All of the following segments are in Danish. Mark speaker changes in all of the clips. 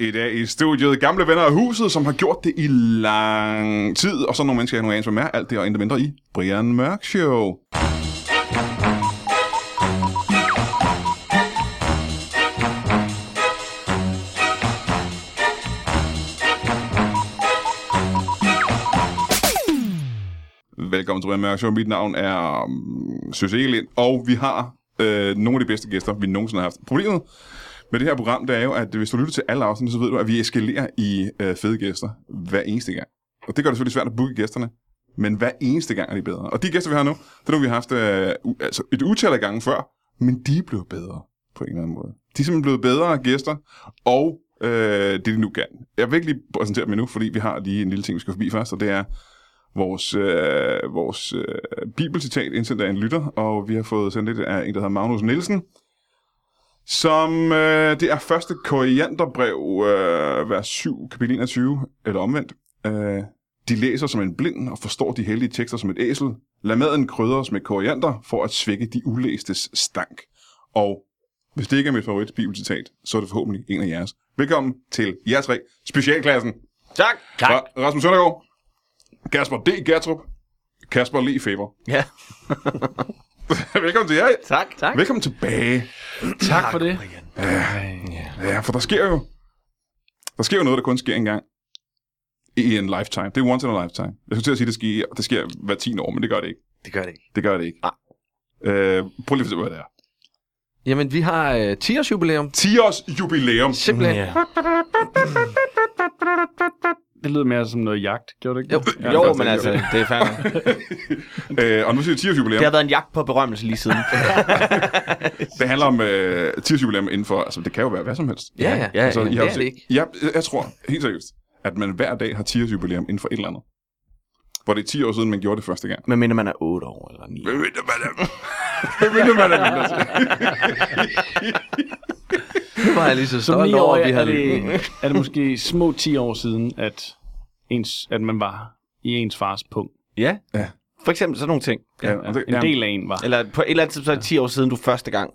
Speaker 1: I dag i studiet gamle venner af huset, som har gjort det i lang tid. Og så nogle mennesker, jeg nu aner, som er alt det og intet mindre i Brian Mørk Show. Velkommen til Brian Mørk Show. Mit navn er um, Søs Egelind, og vi har øh, nogle af de bedste gæster, vi nogensinde har haft. Problemet med det her program, det er jo, at hvis du lytter til alle afsnit, så ved du, at vi eskalerer i øh, fede gæster hver eneste gang. Og det gør det selvfølgelig svært at booke gæsterne, men hver eneste gang er de bedre. Og de gæster, vi har nu, det er nu, vi har haft øh, altså et utal af gange før, men de er blevet bedre på en eller anden måde. De er simpelthen blevet bedre gæster, og øh, det de nu kan. Jeg vil ikke lige præsentere dem endnu, fordi vi har lige en lille ting, vi skal forbi først, og det er vores, øh, vores øh, bibelcitat indsendt af en lytter, og vi har fået sendt lidt af en, der hedder Magnus Nielsen, som øh, det er første korianderbrev, øh, vers 7, kapitel 21, eller omvendt. Øh, de læser som en blind og forstår de hellige tekster som et æsel. Lad maden krydres med koriander for at svække de ulæstes stank. Og hvis det ikke er mit favorit bibelcitat, så er det forhåbentlig en af jeres. Velkommen til jer tre, specialklassen.
Speaker 2: Tak.
Speaker 1: Ra- Rasmus Søndergaard, Kasper D. Gertrup, Kasper Le Faber.
Speaker 2: Ja.
Speaker 1: Velkommen til jer.
Speaker 2: Tak. Tak.
Speaker 1: Velkommen tilbage.
Speaker 3: Tak for det.
Speaker 1: Ja, for der sker jo... Der sker jo noget, der kun sker en gang. I en lifetime. Det er once in a lifetime. Jeg skulle til at sige, at det sker, det sker hver 10 år, men det gør det ikke.
Speaker 2: Det gør det ikke.
Speaker 1: Det gør det ikke.
Speaker 2: Nej.
Speaker 1: Øh, prøv lige at fortælle, hvad det er.
Speaker 4: Jamen, vi har øh, 10 års jubilæum.
Speaker 1: 10 års jubilæum.
Speaker 4: Simpelthen.
Speaker 2: Ja.
Speaker 3: Det lyder mere som noget jagt, gjorde det ikke?
Speaker 4: Jo.
Speaker 3: det? Ja,
Speaker 2: Jo, men
Speaker 1: det
Speaker 2: altså,
Speaker 1: gør
Speaker 2: det er færdigt.
Speaker 1: Øh, og nu siger vi 10 års jubilæum.
Speaker 2: Det har været en jagt på berømmelse lige siden.
Speaker 1: Det handler om øh, 10 års jubilæum inden for... Altså, det kan jo være hvad som helst.
Speaker 4: Ja, ja.
Speaker 2: Ja,
Speaker 1: Altså,
Speaker 2: ja,
Speaker 1: I
Speaker 4: det
Speaker 1: har
Speaker 4: er
Speaker 1: jo
Speaker 4: det ikke.
Speaker 1: Jeg, jeg tror, helt seriøst, at man hver dag har 10 års jubilæum inden for et eller andet. Hvor det er 10 år siden, man gjorde det første gang.
Speaker 2: Men mindre man er 8 år eller 9
Speaker 1: Hvad ved du, hvad det er? Hvad ved du, hvad det er?
Speaker 4: Var jeg lige så stolt over,
Speaker 3: år
Speaker 4: at vi
Speaker 3: er
Speaker 4: havde...
Speaker 3: det, er det måske små 10 år siden, at, ens, at man var i ens fars punkt.
Speaker 2: Ja.
Speaker 1: Ja.
Speaker 2: For eksempel sådan nogle ting.
Speaker 1: Ja, det,
Speaker 3: En
Speaker 1: ja.
Speaker 3: del af en var.
Speaker 2: Eller på et eller andet tidspunkt, så er det 10 år siden, du første gang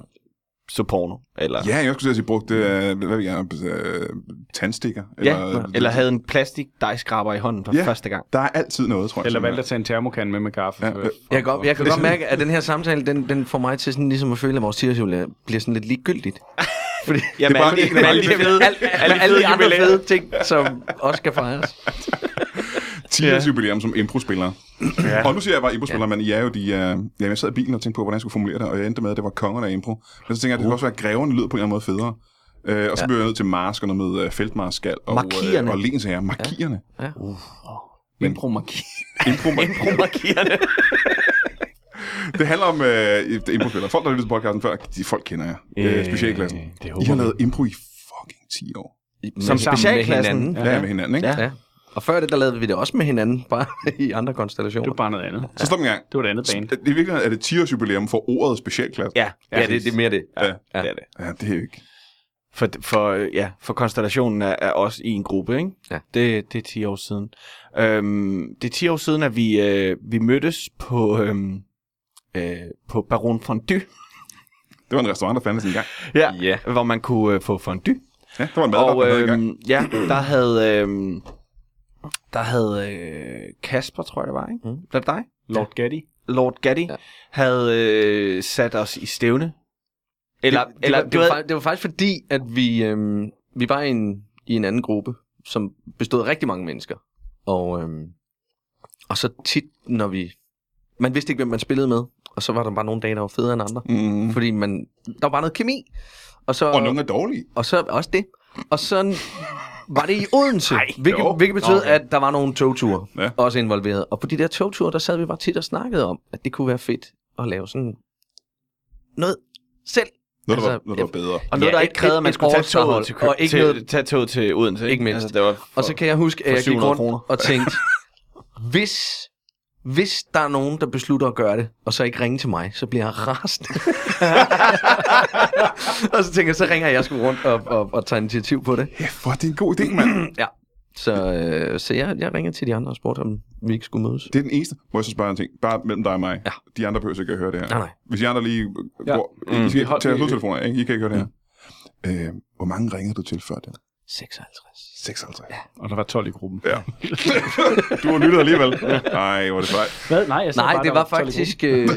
Speaker 2: så porno. Eller,
Speaker 1: Ja, jeg skulle til at sige, brugte, øh, hvad ved jeg, øh, tandstikker.
Speaker 2: ja. eller havde en plastik dejskraber i hånden for
Speaker 1: Ja.
Speaker 2: første gang.
Speaker 1: Der er altid noget, tror jeg.
Speaker 3: Eller valgte
Speaker 1: er-
Speaker 3: at tage en termokan med med kaffe.
Speaker 1: Ja, øh,
Speaker 4: Jeg kan, godt, jeg kan godt mærke, at den her samtale, den, den får mig til sådan ligesom at føle, at vores 10 års jubilæum bliver sådan lidt ligegyldigt. Fordi
Speaker 2: Ja,
Speaker 1: Det er bare
Speaker 2: alle,
Speaker 1: en af
Speaker 2: alle,
Speaker 1: de
Speaker 2: de fede,
Speaker 4: alle, alle, alle de andre fede ting, som også skal fejres.
Speaker 1: 10 års jubilæum som impro-spiller. Ja. Og nu siger jeg bare impro-spiller, men I er jo de... Uh, ja, jeg sad i bilen og tænkte på, hvordan jeg skulle formulere det, og jeg endte med, at det var kongerne af impro. Men så tænker jeg, at det kan også være, at greverne lyder på en eller anden måde federe. Uh, og så blev jeg nødt til Marsk og noget med uh, feltmarskal og,
Speaker 4: Markierne.
Speaker 1: uh, og lensherre. Markierne.
Speaker 4: Ja.
Speaker 3: Impro-magi.
Speaker 1: Impro
Speaker 2: Impromarkerende.
Speaker 1: det handler om uh, impro-spillere. Folk, der har lyttet til podcasten før, de folk kender jeg. Uh,
Speaker 3: Øh,
Speaker 1: specialklassen.
Speaker 3: det
Speaker 1: I har
Speaker 3: vi.
Speaker 1: lavet impro i fucking 10 år.
Speaker 2: Som
Speaker 4: sammen med
Speaker 2: specialklassen.
Speaker 4: hinanden.
Speaker 1: Ja, ja med hinanden, ikke?
Speaker 2: Ja.
Speaker 4: Ja. Og før det, der lavede vi det også med hinanden, bare i andre
Speaker 3: Det
Speaker 4: konstellationer.
Speaker 3: var bare noget andet.
Speaker 1: Så stop en gang.
Speaker 3: Det var et andet band.
Speaker 1: I virkeligheden er det 10 års jubilæum for ordet specialklasse.
Speaker 2: Ja,
Speaker 4: Ja, det, det er mere det.
Speaker 1: Ja.
Speaker 2: ja. det er det.
Speaker 1: Ja, det er jo ikke...
Speaker 2: For, for, øh, ja, for konstellationen er, er også i en gruppe, ikke?
Speaker 4: Ja.
Speaker 2: Det, det er 10 år siden. Øhm, det er 10 år siden, at vi, øh, vi mødtes på, øhm, øh, på Baron Fondue.
Speaker 1: Det var en restaurant, der fandtes engang.
Speaker 2: Ja.
Speaker 4: Ja.
Speaker 2: Hvor man kunne øh, få fondue.
Speaker 1: Ja, det var en madret,
Speaker 2: Og
Speaker 1: i gang.
Speaker 2: ja, der havde, øhm, der havde øh, Kasper, tror jeg det var, ikke?
Speaker 4: Mm.
Speaker 2: Var det dig?
Speaker 3: Lord Gaddy.
Speaker 2: Lord Gaddy ja.
Speaker 4: Ja.
Speaker 2: havde øh, sat os i stævne. Eller,
Speaker 4: det, det,
Speaker 2: eller
Speaker 4: var, det, var, det var faktisk fordi, at vi, øhm, vi var i en, i en anden gruppe, som bestod af rigtig mange mennesker. Og, øhm, og så tit, når vi... Man vidste ikke, hvem man spillede med. Og så var der bare nogle dage, der var federe end andre.
Speaker 1: Mm.
Speaker 4: Fordi man, der var bare noget kemi. Og så,
Speaker 1: Og nogle er dårlige.
Speaker 4: og så også det. Og så var det i Odense,
Speaker 1: Nej,
Speaker 4: hvilket,
Speaker 1: jo.
Speaker 4: hvilket betød,
Speaker 1: Okay.
Speaker 4: at der var nogle togture
Speaker 1: Ja.
Speaker 4: ja. også involveret. Og på de der togture, der sad vi bare tit og snakkede om, at det kunne være fedt at lave sådan noget selv.
Speaker 1: Noget, der, var,
Speaker 4: Altså,
Speaker 1: noget, der var bedre.
Speaker 4: Og noget, der
Speaker 2: ikke krævede, at man skulle tage toget til,
Speaker 4: og ikke
Speaker 2: til,
Speaker 4: noget,
Speaker 2: tage toget til Odense.
Speaker 4: Ikke mindst.
Speaker 2: Altså, det var for,
Speaker 4: Og så kan jeg huske, at jeg gik
Speaker 2: 700
Speaker 4: rundt
Speaker 2: kroner.
Speaker 4: og tænkte, hvis, hvis der er nogen, der beslutter at gøre det, og så ikke ringe til mig, så bliver jeg rasende. og så tænker jeg, så ringer jeg sgu rundt og, og, og tager initiativ på det.
Speaker 1: Ja, for det er en god idé, mand.
Speaker 4: Ja. Så, øh, så jeg, jeg ringer til de andre og spurgte, om vi ikke skulle mødes.
Speaker 1: Det er den eneste. Må jeg så spørge en ting? Bare mellem dig og mig.
Speaker 4: Ja.
Speaker 1: De andre behøver ikke at høre det her.
Speaker 4: Nej, nej.
Speaker 1: Hvis I andre lige
Speaker 3: Ja.
Speaker 1: går...
Speaker 2: Mm.
Speaker 1: I skal tage hovedtelefoner, ikke? I kan ikke høre det her. Øh, hvor mange ringede du til før det?
Speaker 4: 56.
Speaker 1: 56. Ja.
Speaker 3: Og der var 12 i gruppen.
Speaker 1: ja. du har lyttet alligevel. Nej, hvor er det fejl.
Speaker 3: Hvad? Nej, jeg sagde
Speaker 4: Nej,
Speaker 3: bare,
Speaker 4: det var
Speaker 3: 12 i
Speaker 4: faktisk... Øh,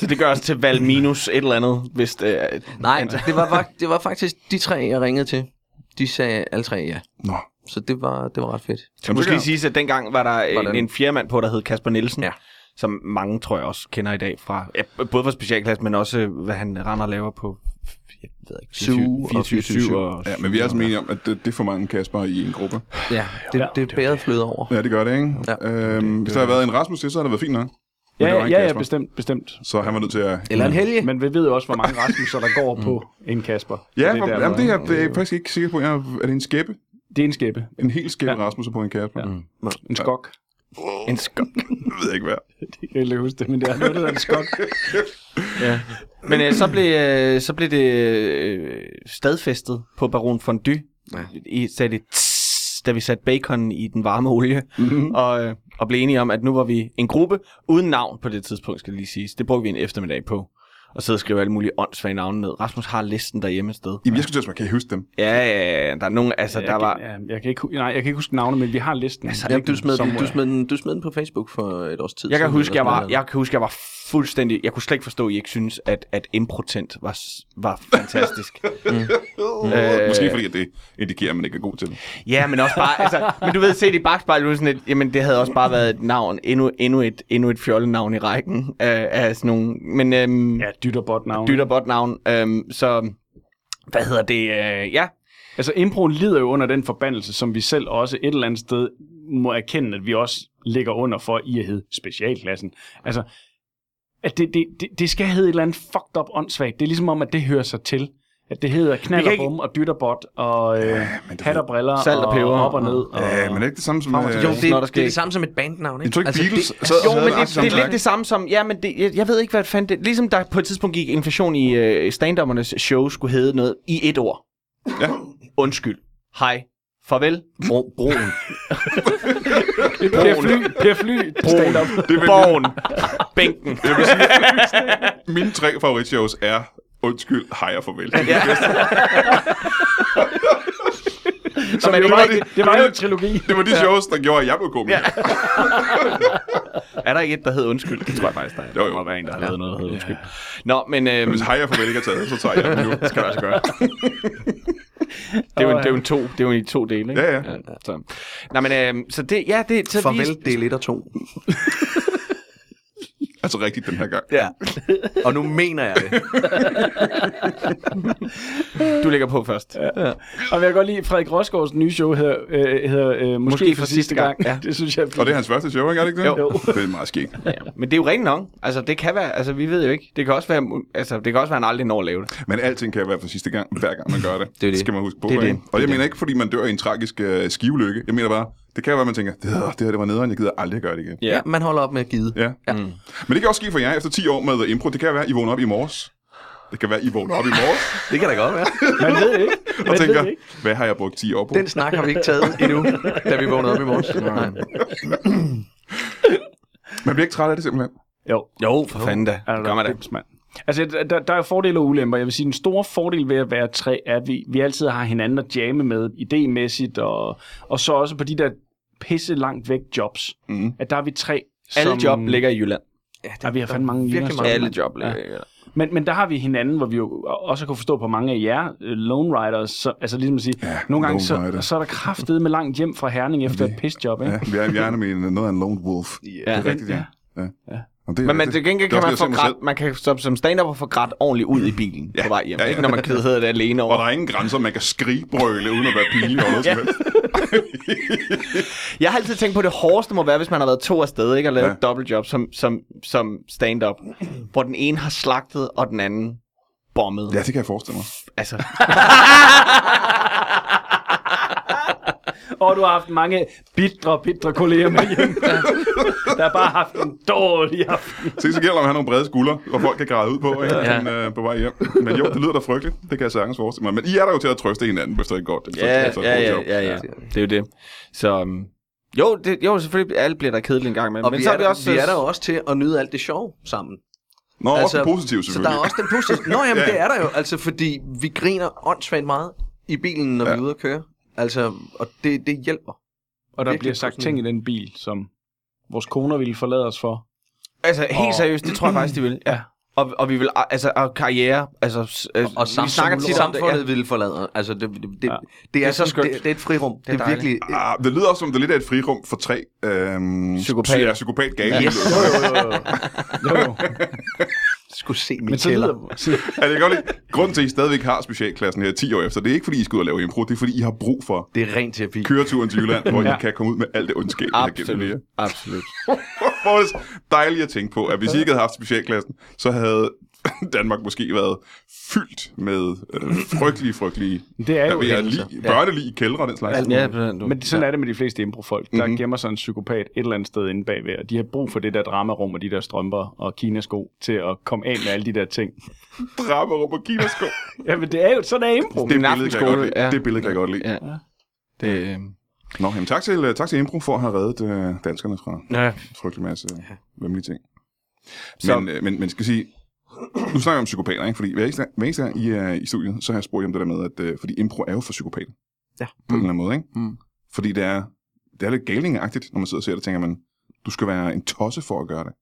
Speaker 2: Så det gør os til valg minus et eller andet, hvis det er...
Speaker 4: nej, det var, det var faktisk de tre, jeg ringede til. De sagde alle tre ja.
Speaker 1: Nå.
Speaker 4: Så det var, det var ret fedt.
Speaker 2: Det måske sige, at dengang var der en,
Speaker 4: Hvordan?
Speaker 2: en fjerde mand på, der hed Kasper Nielsen.
Speaker 4: Ja.
Speaker 2: Som mange, tror jeg, også kender i dag fra... Ja, både fra specialklasse, men også, hvad han render og laver på... Jeg ved ikke,
Speaker 4: Suge og
Speaker 2: 24-7 og...
Speaker 1: Ja, men vi er altså enige om, at det, det er for mange Kasper i en gruppe.
Speaker 4: Ja, det,
Speaker 3: Ja,
Speaker 4: det, det bæret flød over.
Speaker 1: Ja, det gør det, ikke?
Speaker 4: Ja.
Speaker 1: Øhm, hvis der havde været en Rasmus til, så havde det været fint nok.
Speaker 3: Ja,
Speaker 1: det
Speaker 3: ja, ja, bestemt, bestemt.
Speaker 1: Så han var nødt til at...
Speaker 4: Eller en helge.
Speaker 3: Men vi ved jo også, hvor mange Rasmusser, der går på en Kasper. Så
Speaker 1: Ja,
Speaker 3: det,
Speaker 1: for,
Speaker 3: er
Speaker 1: jamen, det er jeg, det er jeg faktisk ikke sikker på. Jeg, er det en skæppe?
Speaker 3: det er en skæppe.
Speaker 1: En helt skæppe
Speaker 3: Ja.
Speaker 1: ja. Rasmus på en Kasper?
Speaker 3: Ja.
Speaker 1: Ja.
Speaker 3: En skok.
Speaker 2: En skok.
Speaker 1: Jeg ved ikke hvad.
Speaker 3: Jeg kan ikke huske det, men det er noget, der en skok.
Speaker 2: Ja. Men øh, så, blev, øh, så blev det øh, stadfæstet på Baron Fondue.
Speaker 4: Ja.
Speaker 2: I sagde det, tss, da vi satte bacon i den varme olie.
Speaker 1: Mm-hmm.
Speaker 2: Og, øh, og blev enige om, at nu var vi en gruppe uden navn på det tidspunkt, skal det lige siges. Det brugte vi en eftermiddag på. Og sidde og skrive alle mulige åndssvage navne ned. Rasmus har listen derhjemme et sted.
Speaker 1: Jamen, jeg skulle til at spørge, kan I huske dem?
Speaker 2: Ja, ja, ja. Der er nogen, altså,
Speaker 3: jeg,
Speaker 2: der var...
Speaker 3: kan, ja, jeg, kan ikke, nej, jeg kan ikke huske navnet, men vi har listen. Altså,
Speaker 4: Jamen, du, smed den, du, smed den, du smed den på Facebook for et års tid
Speaker 2: Jeg kan huske, jeg var, jeg kan huske, jeg var fuldstændig... Jeg kunne slet ikke forstå, at I ikke synes, at, at improtent var, var fantastisk.
Speaker 1: Øh. Måske fordi, at det indikerer, at man ikke er god til det.
Speaker 2: Ja, men også bare, altså, men du ved, set i bagspejlet, sådan et, jamen det havde også bare været et navn, endnu, endnu et, endnu et fjollenavn i rækken af, af sådan nogle, men øhm,
Speaker 3: Ja, dytterbot navn.
Speaker 2: dytterbot-navn, øhm, så, hvad hedder det, øh, ja,
Speaker 3: Altså, improen lider jo under den forbandelse, som vi selv også et eller andet sted må erkende, at vi også ligger under for i at hedde specialklassen. Altså, at det, det, det, det skal hedde et eller andet fucked up åndssvagt. Det er ligesom om, at det hører sig til. At det hedder knald og
Speaker 2: ikke-
Speaker 3: bum og dytterbot og øh,
Speaker 1: det
Speaker 3: hat og briller
Speaker 2: Salt og peber.
Speaker 3: op og ned. Og,
Speaker 1: Ja, men er det ikke det samme som...
Speaker 3: Og
Speaker 1: øh.
Speaker 4: Jo, det,
Speaker 2: Når der
Speaker 4: det, er det samme som et bandnavn, ikke?
Speaker 1: Jeg tror ikke, Beatles...
Speaker 4: det,
Speaker 1: så,
Speaker 2: jo, men det,
Speaker 1: Axel
Speaker 2: det er lidt det samme som, ja, men det, jeg, jeg ved ikke, hvad fanden det, ligesom der på et tidspunkt gik inflation i øh, stand show skulle hedde noget i et ord.
Speaker 1: Ja.
Speaker 2: Undskyld. Hej. Farvel.
Speaker 4: Bro, broen.
Speaker 3: Per Fly, per Fly stand-up.
Speaker 1: Det
Speaker 2: Borgen. Bænken.
Speaker 1: Jeg vil sige, mine tre favoritshows er Undskyld, hej og farvel.
Speaker 2: Ja.
Speaker 3: Så
Speaker 2: men
Speaker 3: det, var, det, det var jo en trilogi.
Speaker 1: Det var de shows, der gjorde, at jeg blev komiker.
Speaker 2: Ja. er der ikke et, der hedder undskyld? Det tror jeg faktisk, der er.
Speaker 1: Jo, jo.
Speaker 2: Der må være en, der har lavet noget, der hedder undskyld. Nå, men... Øhm,
Speaker 1: Hvis hej og farvel ikke er taget, så tager jeg den nu.
Speaker 2: det skal du altså gøre. det, er jo en, det er jo en to, det er jo en i to dele, ikke?
Speaker 1: Ja, ja.
Speaker 2: Så. Nå, men øhm, så det, ja, det... Så
Speaker 4: Farvel,
Speaker 2: Vi,
Speaker 4: del 1 og 2.
Speaker 1: Altså rigtigt den her gang.
Speaker 2: ja,
Speaker 4: Og nu mener jeg det.
Speaker 2: du ligger på først. Ja.
Speaker 3: Og jeg kan godt lide, Frederik Rosgaards nye show hedder, øh, hedder øh, Måske, Måske for sidste gang.
Speaker 2: Ja.
Speaker 3: Det synes jeg er fint.
Speaker 1: Og det er hans første show, ikke? Er det ikke det?
Speaker 2: Jo.
Speaker 1: Det er meget skægt.
Speaker 2: ja. Men det er jo rent nok. Altså, det kan være... Altså, vi ved jo ikke. Det kan også være... Altså, det kan også være, at han aldrig når at lave det.
Speaker 1: Men alting kan være for sidste gang, hver gang man gør det.
Speaker 4: Det er det.
Speaker 1: skal man huske på.
Speaker 2: Det er det.
Speaker 1: ikke? Og jeg mener ikke, fordi man dør i en tragisk uh, skivelykke. Jeg mener bare, det kan være, at man tænker, det her, det her det var nederen, jeg gider aldrig gøre det igen.
Speaker 2: Ja.
Speaker 4: Ja, man holder op med at gide.
Speaker 1: Ja.
Speaker 4: Ja.
Speaker 1: Mm. Men det kan også ske for jer efter 10 år med impro. Det kan være, at I vågner op i morges. Det kan være, at I vågner op i morges
Speaker 4: Det kan da godt være.
Speaker 3: Man ved det ikke.
Speaker 1: og
Speaker 3: Man
Speaker 1: tænker,
Speaker 3: ved det ikke.
Speaker 1: hvad har jeg brugt 10 år på?
Speaker 4: Den snak har vi ikke taget endnu, da vi vågnede op i morges. Nej.
Speaker 1: Man bliver ikke træt af det simpelthen.
Speaker 3: Jo.
Speaker 2: Jo, for fanden da. Det gør man da.
Speaker 3: Altså, der, der, der er fordele og ulemper. Jeg vil sige, den store fordel ved at være tre, er, at vi, vi altid har hinanden at jamme med, idémæssigt, og, og så også på de der pisse langt væk jobs.
Speaker 1: Mhm.
Speaker 3: At der er vi tre,
Speaker 2: Alle
Speaker 3: som...
Speaker 2: job ligger i Jylland.
Speaker 4: Ja,
Speaker 3: Ja, vi har fandme mange
Speaker 4: virkelig mange.
Speaker 2: Alle job ligger i Jylland.
Speaker 3: Men, men der har vi hinanden, hvor vi jo også kunne forstå på mange af jer, øh, lone riders, så, altså ligesom at sige, ja, nogle gange så,
Speaker 1: rider.
Speaker 3: så er der kraftet med langt hjem fra Herning efter et pisjob, ikke?
Speaker 1: Ja, vi er, vi er med noget af en lone wolf.
Speaker 2: Ja.
Speaker 1: Det er rigtigt, ja. ja.
Speaker 3: Ja.
Speaker 1: Og det,
Speaker 2: Men man,
Speaker 1: det-
Speaker 2: til gengæld
Speaker 1: det
Speaker 2: kan man få grædt, man kan som, som stand-up få grædt ordentligt ud i bilen ja. på vej hjem.
Speaker 1: Ja, ja.
Speaker 2: Ikke når man hedder det alene
Speaker 1: Og
Speaker 2: over.
Speaker 1: der er ingen grænser, man kan skrigbrøle uden at være pinlig over noget helst.
Speaker 2: Jeg har altid tænkt på, at det hårdeste må være, hvis man har været to afsted ikke, og lavet
Speaker 1: Ja.
Speaker 2: ja. et dobbeltjob som, som, som stand-up, hvor den ene har slagtet, og den anden bommet.
Speaker 1: Ja, det kan jeg forestille mig.
Speaker 2: Altså,
Speaker 3: Og du har haft mange bitre, bitre kolleger med hjem, der har bare haft en dårlig aften.
Speaker 1: Se, så gælder det om at have nogle brede skuldre, hvor folk kan græde ud på, ikke?
Speaker 2: Ja.
Speaker 1: Men, øh, på vej hjem. Men jo, det lyder da frygteligt. Det kan jeg sagtens forestille mig. Men I er der jo til at trøste hinanden, hvis det er godt. Det er
Speaker 2: ja, ja, ja, ja, ja, det er jo det. Så, um, jo, det, jo, selvfølgelig, alle bliver der kedeligt en gang med.
Speaker 4: Og
Speaker 2: Men
Speaker 4: vi,
Speaker 2: så
Speaker 4: er
Speaker 2: er det også...
Speaker 4: vi er der jo også til at nyde alt det sjov sammen.
Speaker 1: Nå, også det positive
Speaker 4: Så der
Speaker 1: selvfølgelig.
Speaker 4: er også den positive. Nå, jamen,
Speaker 1: Ja.
Speaker 4: det er der jo. Altså, fordi vi griner åndssvagt meget i bilen, når
Speaker 1: Ja.
Speaker 4: vi er ude at køre. Altså, og det, det hjælper.
Speaker 3: Og der
Speaker 4: Virkelig
Speaker 3: bliver sagt ting i den bil, som vores koner ville forlade os for.
Speaker 2: Altså, helt
Speaker 3: Og-
Speaker 2: seriøst, det tror jeg faktisk, de vil.
Speaker 3: Ja.
Speaker 2: Og, og vi vil, altså, og karriere, altså, øh,
Speaker 4: Og
Speaker 2: vi
Speaker 4: sam-
Speaker 2: snakker tit om det.
Speaker 4: samfundet
Speaker 2: Ja.
Speaker 4: vil forlade. Altså, det, det, det,
Speaker 3: Ja.
Speaker 4: ja. det, er,
Speaker 2: så skønt.
Speaker 4: Det, det er et frirum. Det er, det er
Speaker 2: dejligt.
Speaker 4: virkelig...
Speaker 1: Ah, det lyder også som, det er lidt af et frirum for tre øhm,
Speaker 2: Psykopater.
Speaker 1: Ja, psykopat gale.
Speaker 3: Jo, jo, jo, jo. jo, jo.
Speaker 4: Skulle se min
Speaker 3: Men så
Speaker 4: kælder.
Speaker 3: lyder...
Speaker 1: Altså, jeg kan godt grunden til, at I stadigvæk har specialklassen her 10 år efter, det er ikke, fordi I skal ud og lave impro, det er, fordi I har brug for
Speaker 4: Det er rent terapi.
Speaker 1: køreturen til Jylland, hvor
Speaker 3: Ja.
Speaker 1: I kan komme ud med alt det ondskab, I har gennem
Speaker 2: Absolut.
Speaker 1: det.
Speaker 2: Absolut.
Speaker 1: Hvor det er dejligt at tænke på, at hvis I ikke havde haft specialklassen, så havde Danmark måske været fyldt med øh, frygtelige, frygtelige
Speaker 3: det er jo...
Speaker 1: jeg,
Speaker 4: hændelser.
Speaker 1: lig, børnelig i kældre den slags.
Speaker 2: Ja, du.
Speaker 3: Men sådan er det med de fleste improfolk. Der
Speaker 1: Mhm.
Speaker 3: mm-hmm. gemmer sig en psykopat et eller andet sted inde bagved, og de har brug for det der dramarum og de der strømper og kinasko til at komme af med alle de der ting.
Speaker 1: Drapperum og kinasko.
Speaker 3: Ja, men det er jo sådan er impro.
Speaker 1: Det billede kan jeg godt lide.
Speaker 2: ja.
Speaker 1: Det billede kan jeg godt lide.
Speaker 2: Ja. Det, øh,
Speaker 1: Nå, jamen, tak til, øh, tak til Impro for at have reddet øh, danskerne fra
Speaker 2: ja.
Speaker 1: en frygtelig masse ja. vemmelige ting.
Speaker 2: Så-
Speaker 1: Men, øh, men, men skal sige, nu snakker vi om psykopater, ikke? Fordi hver eneste, hver eneste gang I er i studiet, så har jeg spurgt om det der med, at øh, fordi impro er jo for psykopater.
Speaker 4: Ja.
Speaker 1: På en eller anden måde, ikke?
Speaker 2: Mm.
Speaker 1: Fordi det er, det er lidt galningagtigt, når man sidder og ser det, tænker man, du skal være en tosse for at gøre det.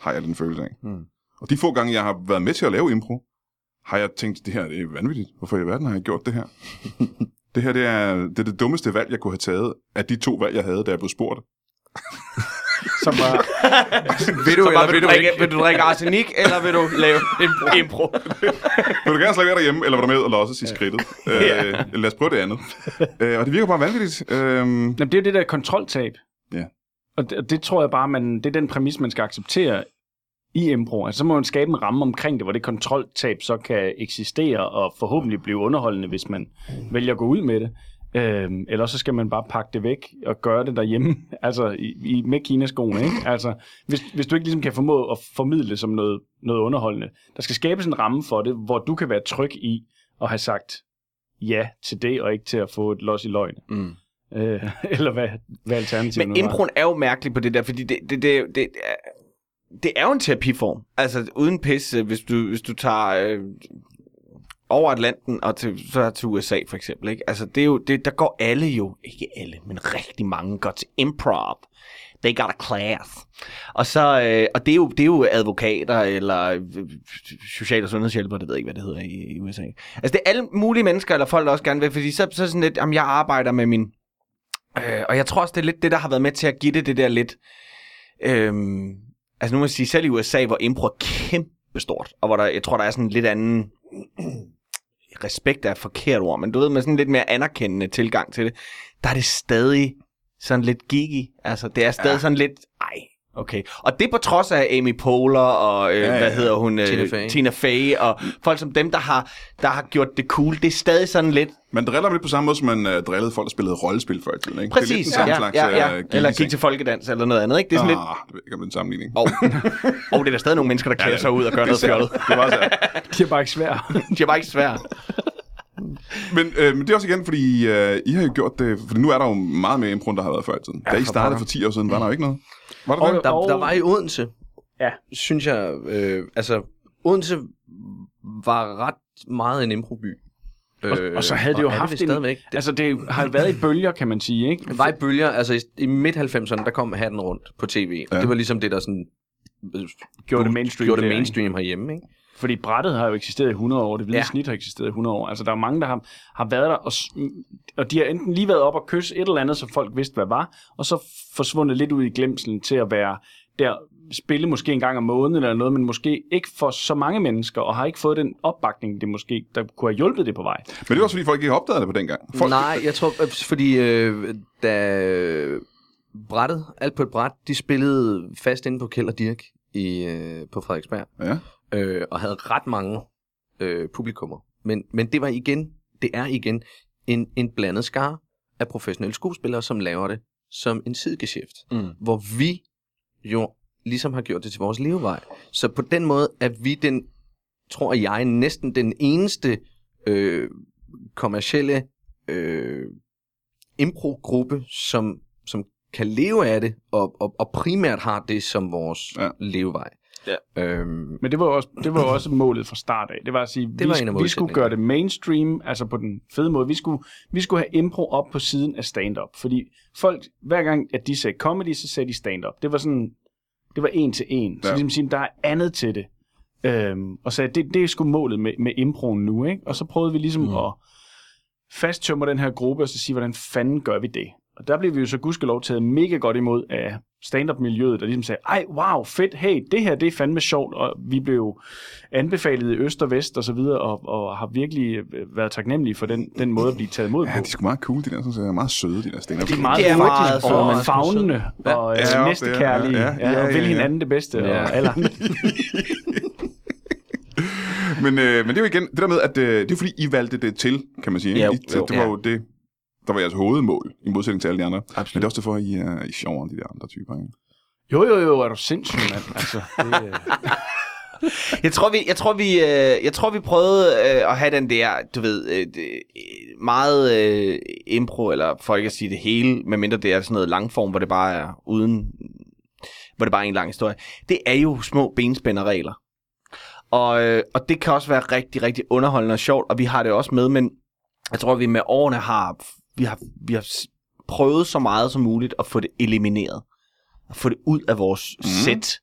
Speaker 1: Har jeg den følelse af.
Speaker 4: Mm.
Speaker 1: Og de få gange, jeg har været med til at lave impro, har jeg tænkt, det her det er vanvittigt. Hvorfor i verden har jeg gjort det her? det her det er, det er det dummeste valg, jeg kunne have taget af de to valg, jeg havde, da jeg blev spurgt.
Speaker 3: Som var,
Speaker 4: Ved du,
Speaker 2: Så
Speaker 4: eller
Speaker 2: vil, du drikke,
Speaker 4: ikke?
Speaker 2: vil du drikke arsenik, eller vil du lave impro? impro?
Speaker 1: Vil du gerne slappe af derhjemme, eller vil du med og losses i skridtet?
Speaker 2: Ja.
Speaker 1: Øh, lad os prøve det andet. øh, og det virker bare vanvittigt. Øh,
Speaker 3: Jamen, det er jo det der kontroltab.
Speaker 1: Ja.
Speaker 3: Og det, og det tror jeg bare, man, det er den præmis, man skal acceptere i impro. Altså, så må man skabe en ramme omkring det, hvor det kontroltab så kan eksistere og forhåbentlig blive underholdende, hvis man vælger at gå ud med det. Øhm, eller så skal man bare pakke det væk og gøre det derhjemme, altså i, i, med kinaskoene. Ikke? Altså, hvis, hvis du ikke ligesom kan formå at formidle det som noget, noget underholdende. Der skal skabes en ramme for det, hvor du kan være tryg i at have sagt ja til det, og ikke til at få et los i løgn.
Speaker 2: Mm.
Speaker 3: Øh, eller hvad, hvad alternativet
Speaker 2: Men improen er jo mærkelig på det der, fordi det, det, det, det, er, det er jo en terapiform. Altså uden pis, øh, hvis du, hvis du tager øh, over Atlanten og til, så til USA for eksempel. Ikke? Altså det er jo, det, der går alle jo, ikke alle, men rigtig mange går til improv. They got a class. Og, så, øh, og det, er jo, det er jo advokater eller øh, social- og sundhedshjælpere, det ved jeg ikke, hvad det hedder i, i USA. Altså det er alle mulige mennesker, eller folk, der også gerne vil, fordi så, så sådan lidt, jamen jeg arbejder med min Øh, og jeg tror også, det er lidt det, der har været med til at give det det der lidt... Øh, altså nu må jeg sige, selv i USA, hvor impro er kæmpe stort, og hvor der, jeg tror, der er sådan lidt anden... Respekt er et forkert ord, men du ved, med sådan en lidt mere anerkendende tilgang til det, der er det stadig sådan lidt gigi. Altså, det er stadig ja. sådan lidt... Ej, okay. Og det på trods af Amy Poehler og, øh, ja,
Speaker 1: ja,
Speaker 2: hvad
Speaker 1: ja.
Speaker 2: hedder hun? Øh,
Speaker 4: Tina Fey.
Speaker 2: Tina Fey, og folk som dem, der har, der har gjort det cool. Det er stadig sådan lidt...
Speaker 1: man driller dem lidt på samme måde, som man uh, drillede folk, der spillede rollespil før i tiden. Ikke?
Speaker 2: Præcis,
Speaker 1: det er lidt den samme
Speaker 2: ja,
Speaker 1: slags,
Speaker 2: ja, ja.
Speaker 1: øh,
Speaker 2: Eller gik til folkedans eller noget andet, ikke? Det er sådan lidt...
Speaker 1: Ah, det ved ikke, om det er en sammenligning.
Speaker 2: Og, og det er der stadig nogle mennesker, der klæder
Speaker 1: Ja, ja.
Speaker 2: sig ud og gør noget fjollet.
Speaker 1: Det var så.
Speaker 3: De er bare ikke svære.
Speaker 2: De er bare ikke svære.
Speaker 1: Men, øh, men det er også igen, fordi øh, I har jo gjort det, fordi nu er der jo meget mere impro, end der har været før i tiden. Da I
Speaker 2: for
Speaker 1: startede for 10 år siden, var der jo ikke noget. Var der
Speaker 3: Og-
Speaker 1: det?
Speaker 4: Der,
Speaker 3: Og-
Speaker 4: der var i Odense,
Speaker 3: Ja.
Speaker 4: synes jeg, øh, altså Odense var ret meget en improby.
Speaker 3: Og, og så havde det jo
Speaker 4: og
Speaker 3: haft
Speaker 4: det
Speaker 3: en...
Speaker 4: stadigvæk. Det
Speaker 3: Altså, det har været i bølger, kan man sige, ikke?
Speaker 4: var i bølger, altså i, i midt-90'erne, der kom hatten rundt på tv.
Speaker 1: Ja.
Speaker 4: Det var ligesom det, der sådan... øh,
Speaker 3: Gjorde det mainstream
Speaker 4: Gjorde det mainstream herhjemme, ikke?
Speaker 3: Fordi brættet har jo eksisteret i 100 år, det hvide ja. Snit har eksisteret i 100 år. Altså, der er mange, der har, har været der, og, og de har enten lige været op og kysse et eller andet, så folk vidste, hvad var, og så forsvundet lidt ud i glemselen til at være der, spille måske en gang om måneden eller noget, men måske ikke for så mange mennesker, og har ikke fået den opbakning, det måske, der kunne have hjulpet det på vej.
Speaker 1: Men det var også, fordi folk ikke opdagede det på den gang. Folk,
Speaker 4: Nej, jeg tror, øh, fordi øh, da brættet, alt på et bræt, de spillede fast inde på Kjeld og Dirk i, øh, på Frederiksberg,
Speaker 1: Ja.
Speaker 4: Øh, og havde ret mange øh, publikummer. Men, men det var igen, det er igen en, en blandet skar af professionelle skuespillere, som laver det som en sidegeschæft,
Speaker 2: Mm.
Speaker 4: hvor vi jo ligesom har gjort det til vores levevej. Så på den måde er vi den, tror jeg, næsten den eneste øh, kommercielle øh, impro-gruppe, som, som kan leve af det, og, og, og primært har det som vores
Speaker 1: ja.
Speaker 4: levevej.
Speaker 2: Ja.
Speaker 4: Øhm,
Speaker 3: Men det var også, det var også målet fra start af. Det var at sige,
Speaker 4: Det
Speaker 3: vi,
Speaker 4: var en af
Speaker 3: vi skulle gøre det mainstream, altså på den fede måde. Vi skulle, vi skulle have impro op på siden af stand-up. Fordi folk, hver gang at de sagde comedy, så sagde de stand-up. Det var sådan, det var en til en. Så
Speaker 1: Ja.
Speaker 3: ligesom sige, der er andet til det. Øhm, og sagde, det, det er sgu målet med, med improen nu. Ikke? Og så prøvede vi ligesom mm. at fasttømmer den her gruppe, og så sige, hvordan fanden gør vi det? Og der blev vi jo så gudskelov taget mega godt imod af stand-up-miljøet, der ligesom sagde, ej, wow, fedt, hey, det her, det er fandme sjovt, og vi blev jo anbefalet i øst og vest og så videre, og, og har virkelig øh, været taknemmelige for den, den måde at blive taget imod
Speaker 1: Ja,
Speaker 3: på.
Speaker 1: de er sgu meget cool, de der, synes jeg. Meget søde, de der stand
Speaker 3: De er meget
Speaker 2: Det er meget
Speaker 3: og
Speaker 2: men-
Speaker 3: fagnende
Speaker 4: Ja.
Speaker 3: og
Speaker 1: Ja,
Speaker 3: ja,
Speaker 1: det,
Speaker 3: næstekærlige
Speaker 1: ja,
Speaker 3: ja,
Speaker 1: ja,
Speaker 3: ja,
Speaker 1: ja,
Speaker 3: og vil
Speaker 1: ja.
Speaker 3: hinanden det bedste
Speaker 4: Ja.
Speaker 3: og alle andre.
Speaker 1: Men, øh, men det er jo igen, det der med, at øh, det er fordi, I valgte det til, kan man sige. ikke?
Speaker 2: Jo,
Speaker 1: I,
Speaker 2: jo.
Speaker 1: det var
Speaker 2: Ja.
Speaker 1: jo det, der var jeres hovedmål, i modsætning til alle de andre.
Speaker 2: Absolut.
Speaker 1: Men det er også derfor, I er, I er sjovere end de der andre typer. Ikke?
Speaker 3: Jo, jo, jo, er du sindssyg, mand. Altså, det, øh,
Speaker 2: Jeg tror, vi, jeg tror, vi, øh, jeg tror, vi prøvede øh, at have den der, du ved, øh, meget øh, impro, eller for ikke at sige det hele, medmindre det er sådan noget langform, hvor det bare er uden, hvor det bare er en lang historie. Det er jo små benspænderregler. Og, øh, og det kan også være rigtig, rigtig underholdende og sjovt, og vi har det også med, men jeg tror, vi med årene har, vi har, vi har prøvet så meget som muligt at få det elimineret. At få det ud af vores mm. sæt.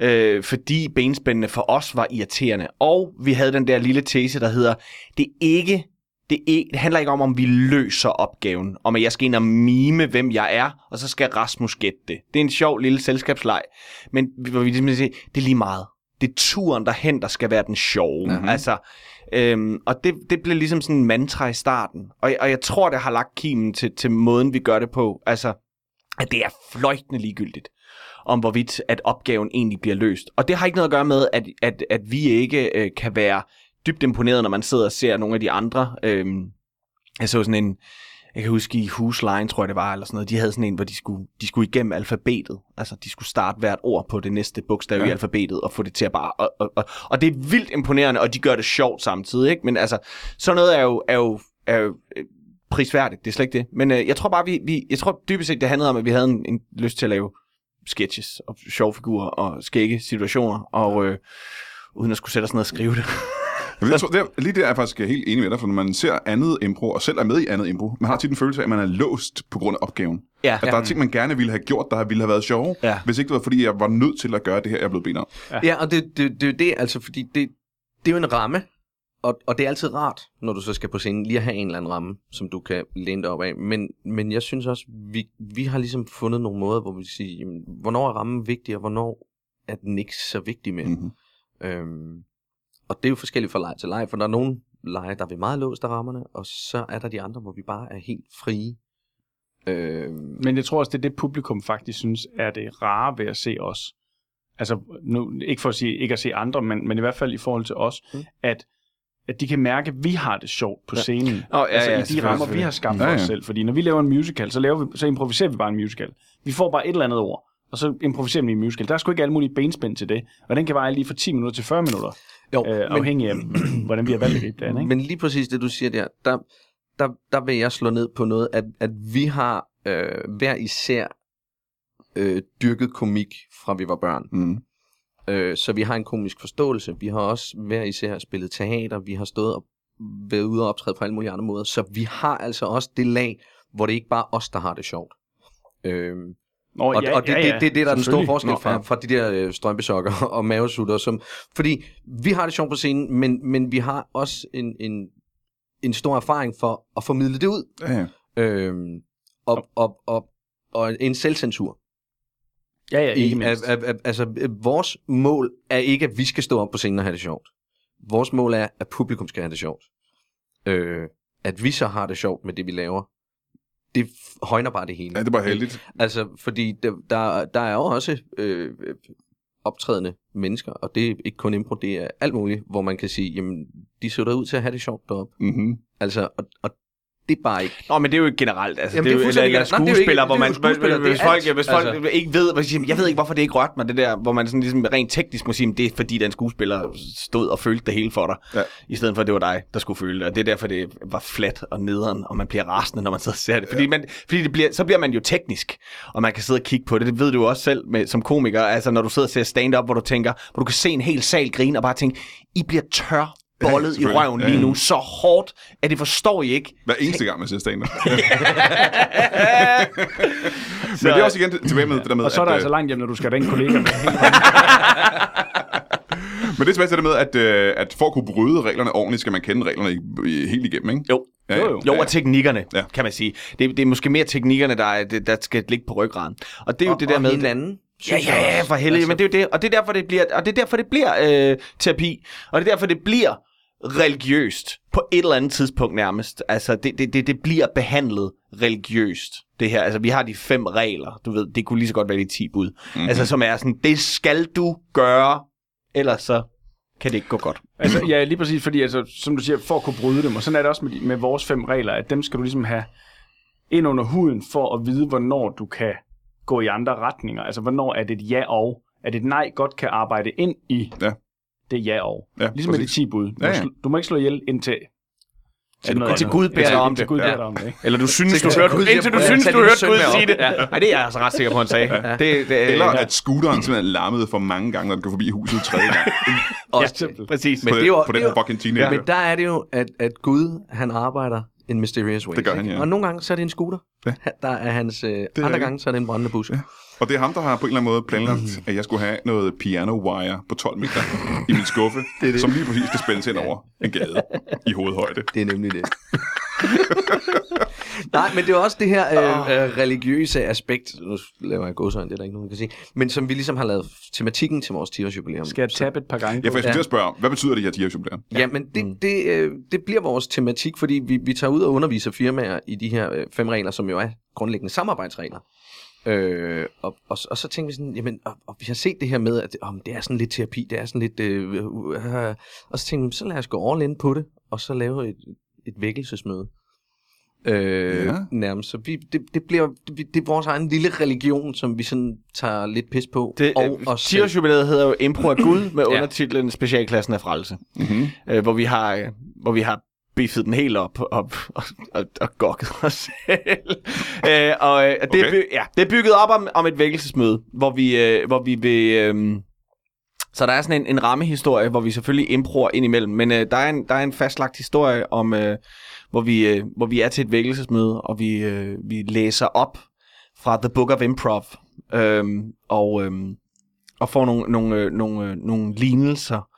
Speaker 2: Øh, fordi benspændene for os var irriterende. Og vi havde den der lille tese, der hedder, det er ikke det, er, det handler ikke om, om vi løser opgaven. Om at jeg skal ind og mime, hvem jeg er, og så skal Rasmus gætte det. Det er en sjov lille selskabsleg. Men vi- hvor vi ligesom siger, det er lige meget. Det er turen derhen, der skal være den sjove. Mm-hmm. Altså, øhm, og det, det blev ligesom sådan en mantra i starten. Og, og jeg tror, det har lagt kimen til, til måden, vi gør det på. Altså, at det er fløjtende ligegyldigt om hvorvidt at opgaven egentlig bliver løst. Og det har ikke noget at gøre med, at, at, at vi ikke øh, kan være dybt imponeret, når man sidder og ser nogle af de andre. Øhm, jeg så sådan en, jeg kan huske i Husline, tror jeg det var, eller sådan noget, de havde sådan en, hvor de skulle, de skulle igennem alfabetet. Altså, de skulle starte hvert ord på det næste bogstav ja. i alfabetet, og få det til at bare... Og, og, og, og det er vildt imponerende, og de gør det sjovt samtidig, ikke? Men altså, sådan noget er jo, er jo, er jo øh, prisværdigt, det er slet ikke det. Men øh, jeg tror bare, vi, vi, jeg tror dybest set, det handlede om, at vi havde en, en lyst til at lave sketches og sjove figurer og skægge situationer, og øh, uden at skulle sætte os ned og skrive det.
Speaker 1: Men jeg tror, det er, lige det er jeg faktisk helt enig med dig, for når man ser andet impro, og selv er med i andet impro, man har tit en følelse af, at man er låst på grund af opgaven.
Speaker 2: Ja,
Speaker 1: At der er ting, man gerne ville have gjort, der ville have været sjove,
Speaker 2: Ja.
Speaker 1: hvis ikke det var, fordi jeg var nødt til at gøre det her, jeg blevet bedt om.
Speaker 4: Ja, og det, det, det er jo det, altså, fordi det, det er jo en ramme, og, og det er altid rart, når du så skal på scenen, lige at have en eller anden ramme, som du kan læne dig op af. Men, men jeg synes også, vi, vi har ligesom fundet nogle måder, hvor vi siger, jamen, hvornår er rammen vigtig, og hvornår er den ikke så vigtig mere.
Speaker 1: Mm-hmm.
Speaker 4: Øhm, og det er jo forskelligt fra leg til leg, for der er nogle lege, der er vi meget låst af rammerne, og så er der de andre, hvor vi bare er helt frie. Øhm,
Speaker 3: Men jeg tror også, det er det publikum faktisk synes er det rare ved at se os. Altså, nu, ikke for at sige ikke at se andre, men, men i hvert fald i forhold til os,
Speaker 4: Mm.
Speaker 3: at, at de kan mærke, at vi har det sjovt på scenen.
Speaker 2: Åh, ja,
Speaker 3: altså
Speaker 2: ja,
Speaker 3: i de rammer, vi har skabt
Speaker 1: Ja,
Speaker 3: for
Speaker 1: ja.
Speaker 3: os selv. Fordi når vi laver en musical, så, laver vi, så improviserer vi bare en musical. Vi får bare et eller andet ord, og så improviserer vi en musical. Der er sgu ikke alle mulige benspænd til det. Og den kan vare lige fra 10 minutter til 40 minutter,
Speaker 4: jo,
Speaker 3: øh,
Speaker 4: men,
Speaker 3: afhængig af, hvordan vi har valgt at gribe det an, ikke?
Speaker 4: Men lige præcis det, du siger der, der, der, der vil jeg slå ned på noget, at, at vi har øh, hver især øh, dyrket komik fra vi var børn.
Speaker 1: Mm.
Speaker 4: Øh, så vi har en komisk forståelse. Vi har også hver især spillet teater. Vi har stået og været ude og optræde på alle mulige andre måder. Så vi har altså også det lag, hvor det ikke bare er os, der har det sjovt. Øh,
Speaker 3: Nå,
Speaker 4: og, og det, det, det, det er der er den store forskel
Speaker 1: Nå,
Speaker 4: fra,
Speaker 1: ja.
Speaker 4: fra de der øh, strømpesokker og mavesutter. Som, fordi vi har det sjovt på scenen, men, men vi har også en, en, en stor erfaring for at formidle det ud.
Speaker 1: Ja, ja.
Speaker 4: Øhm, og, og, og, og en selvcensur.
Speaker 3: Ja, ja, ikke
Speaker 4: I,
Speaker 3: mindst.
Speaker 4: at, at, at, altså, vores mål er ikke, at vi skal stå op på scenen og have det sjovt. Vores mål er, at publikum skal have det sjovt. Øh, at vi så har det sjovt med det, vi laver, det højner bare det hele.
Speaker 1: ja, det er bare heldigt.
Speaker 4: Altså, fordi der, der, der er jo også øh, optrædende mennesker, og det er ikke kun impro, det er alt muligt, hvor man kan sige, jamen, de så der ud til at have det sjovt deroppe.
Speaker 1: Mm-hmm.
Speaker 4: Altså, og, og det er bare ikke...
Speaker 2: Nå, men det er jo generelt. Altså,
Speaker 4: Jamen,
Speaker 2: det er jo eller, eller
Speaker 4: er
Speaker 2: skuespillere, hvor man... hvis folk, hvis folk
Speaker 4: Altså-
Speaker 2: ikke ved, hvad siger, jeg ved ikke, hvorfor det ikke rørte mig, det der, hvor man sådan ligesom rent teknisk må sige, "Men det er fordi, den skuespiller stod og følte det hele for dig,
Speaker 1: Ja.
Speaker 2: i stedet for, at det var dig, der skulle føle det. Og det er derfor, det var flat og nederen, og man bliver rasende, når man sidder og ser det. Fordi, man, fordi det bliver, så bliver man jo teknisk, og man kan sidde og kigge på det. Det ved du også selv med, som komiker, altså når du sidder og ser stand-up, hvor du tænker, hvor du kan se en hel sal grine, og bare tænke, I bliver tør bollet i
Speaker 1: selvfølgelig.
Speaker 2: røven
Speaker 1: Ja,
Speaker 2: lige
Speaker 1: ja.
Speaker 2: nu, så hårdt, at det forstår I ikke.
Speaker 1: Hver eneste gang, man ser stand Men det er også igen tilbage med det der med,
Speaker 3: Og så er der
Speaker 1: at,
Speaker 3: altså
Speaker 1: øh,
Speaker 3: langt hjem, når du skal have den kollega med.
Speaker 1: Men det er tilbage til det med, at, øh, at for at kunne bryde reglerne ordentligt, skal man kende reglerne i, i, helt igennem, ikke?
Speaker 2: Jo.
Speaker 1: Ja,
Speaker 3: Jo, jo.
Speaker 2: Jo, og teknikkerne,
Speaker 1: Ja.
Speaker 2: ja. kan man sige. Det, det er måske mere teknikkerne, der, er, det- der skal ligge på ryggraden. Og det er jo
Speaker 4: og,
Speaker 2: det der
Speaker 4: og
Speaker 2: med...
Speaker 4: hinanden.
Speaker 2: Ja, ja, ja, for helvede,
Speaker 4: Altså,
Speaker 2: men det er jo det, og det er derfor, det bliver, og det er derfor, det bliver øh, terapi, og det er derfor, det bliver religiøst, på et eller andet tidspunkt nærmest. Altså, det, det, det, det bliver behandlet religiøst, det her. Altså, vi har de fem regler, du ved, det kunne lige så godt være de ti bud.
Speaker 1: Mhm.
Speaker 2: Mm-hmm. Altså, som er sådan, det skal du gøre, ellers så kan det ikke gå godt.
Speaker 3: Altså, ja, lige præcis, fordi altså, som du siger, for at kunne bryde dem, og sådan er det også med, med vores fem regler, at dem skal du ligesom have ind under huden for at vide, hvornår du kan gå i andre retninger. Altså, hvornår er det et ja og, at et nej godt kan arbejde ind i
Speaker 1: Ja.
Speaker 3: Det ja og.
Speaker 1: Ja,
Speaker 3: ligesom med de
Speaker 1: præcis.
Speaker 3: 10 bud. Du,
Speaker 1: Ja,
Speaker 3: ja,
Speaker 1: ja.
Speaker 3: ja. du må ikke slå ihjel indtil...
Speaker 2: Til,
Speaker 3: noget
Speaker 2: til. Gud beder om det.
Speaker 3: Gud
Speaker 2: Ja.
Speaker 3: beder dig om det, ikke?
Speaker 2: Eller du synes, du hørte,
Speaker 4: Gud
Speaker 2: indtil du synes, du hørte Gud sige det.
Speaker 4: Ja.
Speaker 2: Nej, det er jeg altså ret sikker på, han sagde. Det, det,
Speaker 1: Eller
Speaker 2: ja.
Speaker 1: at scooteren simpelthen larmede for mange gange, når den går forbi huset tredje gang.
Speaker 4: Også
Speaker 3: Ja.
Speaker 2: Præcis.
Speaker 4: Men det er jo-
Speaker 1: på den
Speaker 4: er
Speaker 1: fucking teenager.
Speaker 4: Men der er det jo, at, at Gud, han arbejder in mysterious ways.
Speaker 1: Det gør han, ja.
Speaker 4: Og nogle gange, så er det en scooter.
Speaker 1: Ja.
Speaker 4: Der er hans... Øh,
Speaker 1: er
Speaker 4: andre gange, så er det en brændende bus. Ja.
Speaker 1: Og det er ham, der har på en eller anden måde planlagt, at jeg skulle have noget piano wire på 12 meter i min skuffe, det det. som lige præcis skal spændes ind over en gade i hovedhøjde.
Speaker 4: Det er nemlig det. Nej, men det er også det her øh, øh, religiøse aspekt. Nu laver jeg godsøjne, det er der ikke nogen, der kan sige. Men som vi ligesom har lavet tematikken til vores 10-års jubilæum.
Speaker 3: Skal jeg tabe et par gange?
Speaker 1: Jeg får
Speaker 3: på?
Speaker 1: ja. til at spørge, hvad betyder det her 10 års jubilæum?
Speaker 4: Ja, men det, det, øh, det bliver vores tematik, fordi vi, vi tager ud og underviser firmaer i de her øh, fem regler, som jo er grundlæggende samarbejdsregler. Øh, og, og, og så tænker vi sådan, jamen, og, og vi har set det her med, at om det er sådan lidt terapi, det er sådan lidt, øh, øh, og så tænkte vi, så lad os gå all in på det, og så lave et, et vækkelsesmøde. Øh,
Speaker 1: Ja.
Speaker 4: Nærmest. Så vi, det, det bliver det, det er vores egen lille religion, som vi sådan tager lidt pis på.
Speaker 2: Det,
Speaker 4: og selv.
Speaker 2: 10 jubilæet hedder jo Impro af Gud med
Speaker 4: Ja.
Speaker 2: undertitlen Specialklassen af frelse.
Speaker 1: Mm-hmm.
Speaker 2: Øh, hvor vi har øh, hvor vi har biffet den helt op, op og, og, og gokket os selv. øh, og øh, det, er
Speaker 1: Okay.
Speaker 2: ja, det er bygget op om, om et vækkelsesmøde, hvor vi, øh, hvor vi vil... Øh, så der er sådan en, en rammehistorie, hvor vi selvfølgelig improer ind imellem, men øh, der, er en, der er en fastlagt historie om, øh, hvor, vi, øh, hvor vi er til et vækkelsesmøde, og vi, øh, vi læser op fra The Book of Improv, øh, og, øh, og får nogle, nogle, øh, nogle, øh, nogle lignelser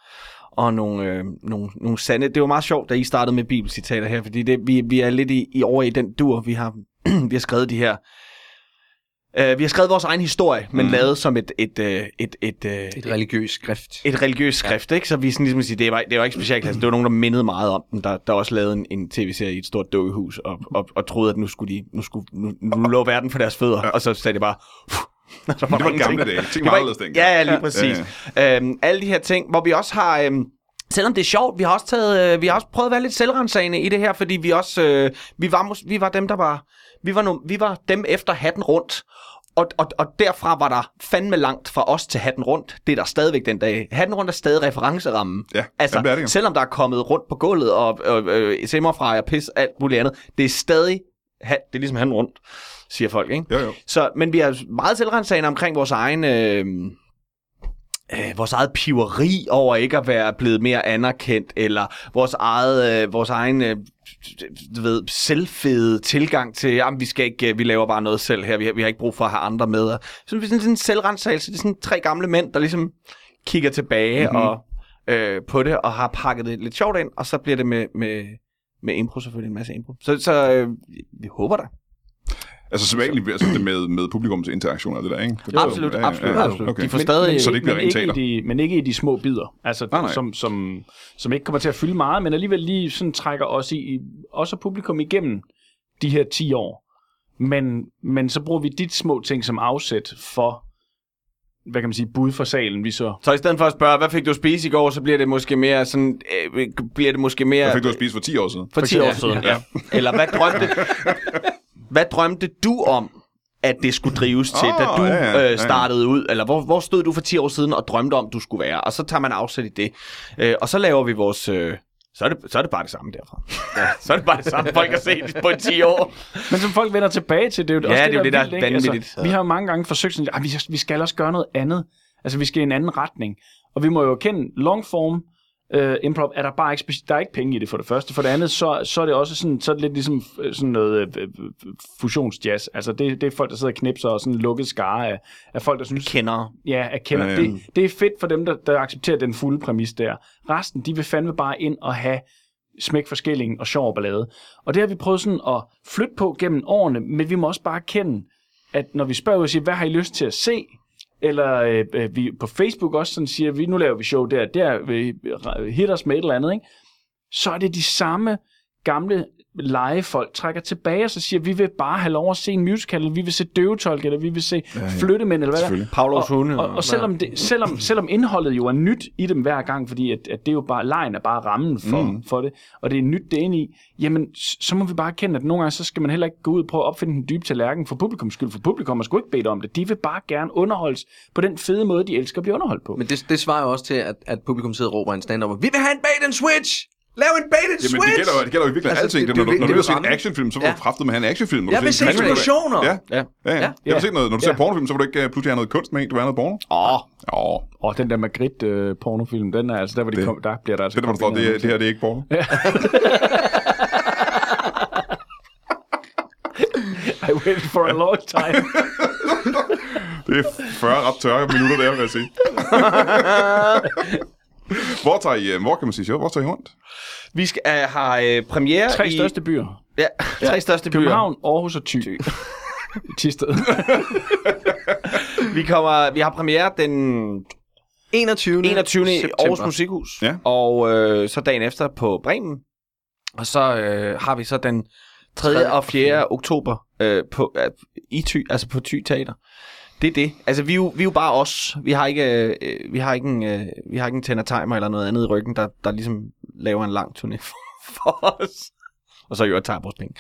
Speaker 2: og nogle, øh, nogle, nogle sande... Det var meget sjovt, da I startede med bibelcitater her, fordi det, vi, vi er lidt i, i over i den dur. Vi har, vi har skrevet de her... Øh, vi har skrevet vores egen historie, men
Speaker 1: Mm.
Speaker 2: lavet som et, et, øh, et, et, øh,
Speaker 4: Et religiøst skrift.
Speaker 2: et religiøst skrift, ja. ikke? Så vi sådan ligesom siger, det var, det var ikke specialklasse, det var nogen, der mindede meget om den, der, der også lavede en, en tv-serie i et stort dukkehus, og, og, og troede, at nu skulle de, nu, skulle, nu, nu lå verden for deres fødder, ja. og så sagde det bare... og så
Speaker 1: Det var gamle dage. Ting
Speaker 2: Det
Speaker 1: var anderledes dengang.
Speaker 2: Ja, ja, lige præcis. Ja, ja. Øhm, alle de her ting, hvor vi også har... Øhm, Selvom det er sjovt, vi har også taget, øh, vi har også prøvet at være lidt selvrensagende i det her, fordi vi også, øh, vi var, vi var dem, der var, vi var, no, vi var dem efter hatten rundt, og, og, og derfra var der fandme langt fra os til hatten rundt. Det er der stadigvæk den dag. Hatten rundt er stadig referencerammen.
Speaker 1: Ja,
Speaker 2: altså,
Speaker 1: jamen, det er det jo.
Speaker 2: selvom der er kommet rundt på gulvet og øh, øh, simmer fra og pis, alt muligt andet, det er stadig, det er ligesom hatten rundt, siger folk, ikke?
Speaker 1: Jo, jo.
Speaker 2: Så, men vi er meget selvrensagende omkring vores egen... Øh, øh, vores eget piveri over ikke at være blevet mere anerkendt, eller vores, eget, øh, vores egen øh, du ved, selvfede tilgang til, jamen, vi skal ikke, øh, vi laver bare noget selv her, vi har, vi har ikke brug for at have andre med. Så vi er sådan en selvrensagelse, det er sådan tre gamle mænd, der ligesom kigger tilbage
Speaker 1: Mhm.
Speaker 2: mm-hmm. og, øh, på det, og har pakket det lidt sjovt ind, og så bliver det med, med, med impro selvfølgelig, en masse impro. Så, så øh, vi håber da.
Speaker 1: Altså som egentlig altså det med, med publikums interaktion og det der, ikke? Det,
Speaker 2: Absolut, absolut, absolut.
Speaker 1: Okay.
Speaker 2: De får stadig...
Speaker 1: Så det ikke bliver
Speaker 3: men,
Speaker 1: rent
Speaker 3: ikke i de, men ikke i de små bidder, altså,
Speaker 1: Nej, nej.
Speaker 3: Som, som, som ikke kommer til at fylde meget, men alligevel lige sådan trækker os i, også publikum igennem de her 10 år. Men, men så bruger vi dit små ting som afsæt for hvad kan man sige, bud for salen, vi så...
Speaker 2: Så i stedet for at spørge, hvad fik du at spise i går, så bliver det måske mere sådan, øh, bliver det måske mere...
Speaker 1: Hvad fik du at spise for 10 år siden?
Speaker 2: For 10 år
Speaker 3: Ja,
Speaker 2: siden,
Speaker 3: ja.
Speaker 2: ja. Eller hvad drømte, hvad drømte du om, at det skulle drives til,
Speaker 1: Åh,
Speaker 2: da du
Speaker 1: ja, ja,
Speaker 2: øh, startede ud? Eller hvor, hvor stod du for 10 år siden og drømte om, du skulle være? Og så tager man afsæt i det. Øh, og så laver vi vores... Øh, så er, det, så er det bare det samme derfra. Ja. så er det bare det samme, folk har set på 10 år.
Speaker 3: Men som folk vender tilbage til, det er jo
Speaker 2: Ja,
Speaker 3: også
Speaker 2: det er jo det, der er
Speaker 3: vildt, ikke?
Speaker 2: vanvittigt.
Speaker 3: Altså, vi har jo mange gange forsøgt sådan, at vi, vi skal også gøre noget andet. Altså, vi skal i en anden retning. Og vi må jo kende longform, uh, improv, er der bare ikke, speci- der er ikke penge i det for det første. For det andet, så, så er det også sådan, så er det lidt ligesom øh, sådan noget øh, øh, fusionsjazz. Altså, det, det er folk, der sidder og knipser og sådan en lukket skare af, af folk, der synes,
Speaker 2: Kender.
Speaker 3: Ja, jeg kender.
Speaker 1: Ja.
Speaker 3: Det, det er fedt for dem, der, der accepterer den fulde præmis der. Resten, de vil fandme bare ind og have smæk for skillingen og sjov ballade. Og det har vi prøvet sådan at flytte på gennem årene, men vi må også bare erkende, at når vi spørger og siger, hvad har I lyst til at se? Eller øh, øh, vi på Facebook også sådan siger, vi nu laver vi show der, der vi hit os med et eller andet, ikke? så er det de samme gamle legefolk trækker tilbage og så siger, vi vil bare have lov at se en musical, eller vi vil se døvetolk, eller vi vil se ja, ja. flyttemænd, eller hvad der er.
Speaker 2: Pavlovs hunde.
Speaker 3: Og, og selvom, det, selvom, selvom indholdet jo er nyt i dem hver gang, fordi at, at det er jo bare, lejen er bare rammen for, mm. for det, og det er nyt det er inde i, jamen så må vi bare erkende, at nogle gange så skal man heller ikke gå ud og prøve at opfinde den dybe tallerken for publikums skyld, for publikum har sgu ikke bedt om det. De vil bare gerne underholdes på den fede måde, de elsker at blive underholdt på.
Speaker 4: Men det, det svarer jo også til, at, at publikum sidder og råber en stand-up. Vi vil have en bait and switch! Lav en bait and
Speaker 1: Jamen,
Speaker 4: switch!
Speaker 1: det gælder, jo- det gælder jo virkelig
Speaker 4: Altså,
Speaker 1: alting.
Speaker 4: det-
Speaker 1: Det,
Speaker 4: det
Speaker 1: når, du, når du
Speaker 4: at
Speaker 1: vil se en actionfilm, så
Speaker 4: Ja.
Speaker 1: du kraftet med have en actionfilm.
Speaker 4: Jeg vil
Speaker 1: ser
Speaker 4: se eksplosioner!
Speaker 1: Ja,
Speaker 2: Ja.
Speaker 1: ja, ja.
Speaker 3: Ja.
Speaker 1: Jeg vil se noget, når du ser
Speaker 3: Ja.
Speaker 1: pornofilm, så vil du ikke øh, pludselig have noget kunst med, du vil have noget porno.
Speaker 2: Åh,
Speaker 1: Åh,
Speaker 3: Og den der Magritte-pornofilm, den er altså, der hvor de
Speaker 1: Det-
Speaker 3: kom, der bliver der altså
Speaker 1: det der, hvor står, det, er- det her det er ikke porno.
Speaker 3: I waited for a long time.
Speaker 1: Det er 40 ret tørre minutter, der, vil jeg sige. hvor tager I, øh, hvor kan man sige show? Hvor tager I rundt?
Speaker 2: vi skal, uh, har uh, premiere
Speaker 3: Tre
Speaker 2: i...
Speaker 3: største byer.
Speaker 2: Ja, tre største byer.
Speaker 3: København, Aarhus og Thy. Tisted.
Speaker 2: Vi, kommer, vi har premiere den
Speaker 4: 21.
Speaker 2: 21. i
Speaker 4: september.
Speaker 2: Aarhus Musikhus.
Speaker 1: Ja.
Speaker 2: Og øh, så dagen efter på Bremen. Og så øh, har vi så den 3.
Speaker 4: Tredje
Speaker 2: og 4. oktober øh, på, øh, i Thy, altså på Thy Teater. Det er det. Altså, vi er jo, vi er jo bare os. Vi har ikke, øh, vi har ikke en, øh, vi har ikke en tænder timer eller noget andet i ryggen, der, der ligesom laver en lang turné for, for os. Og så jo tager vores penge.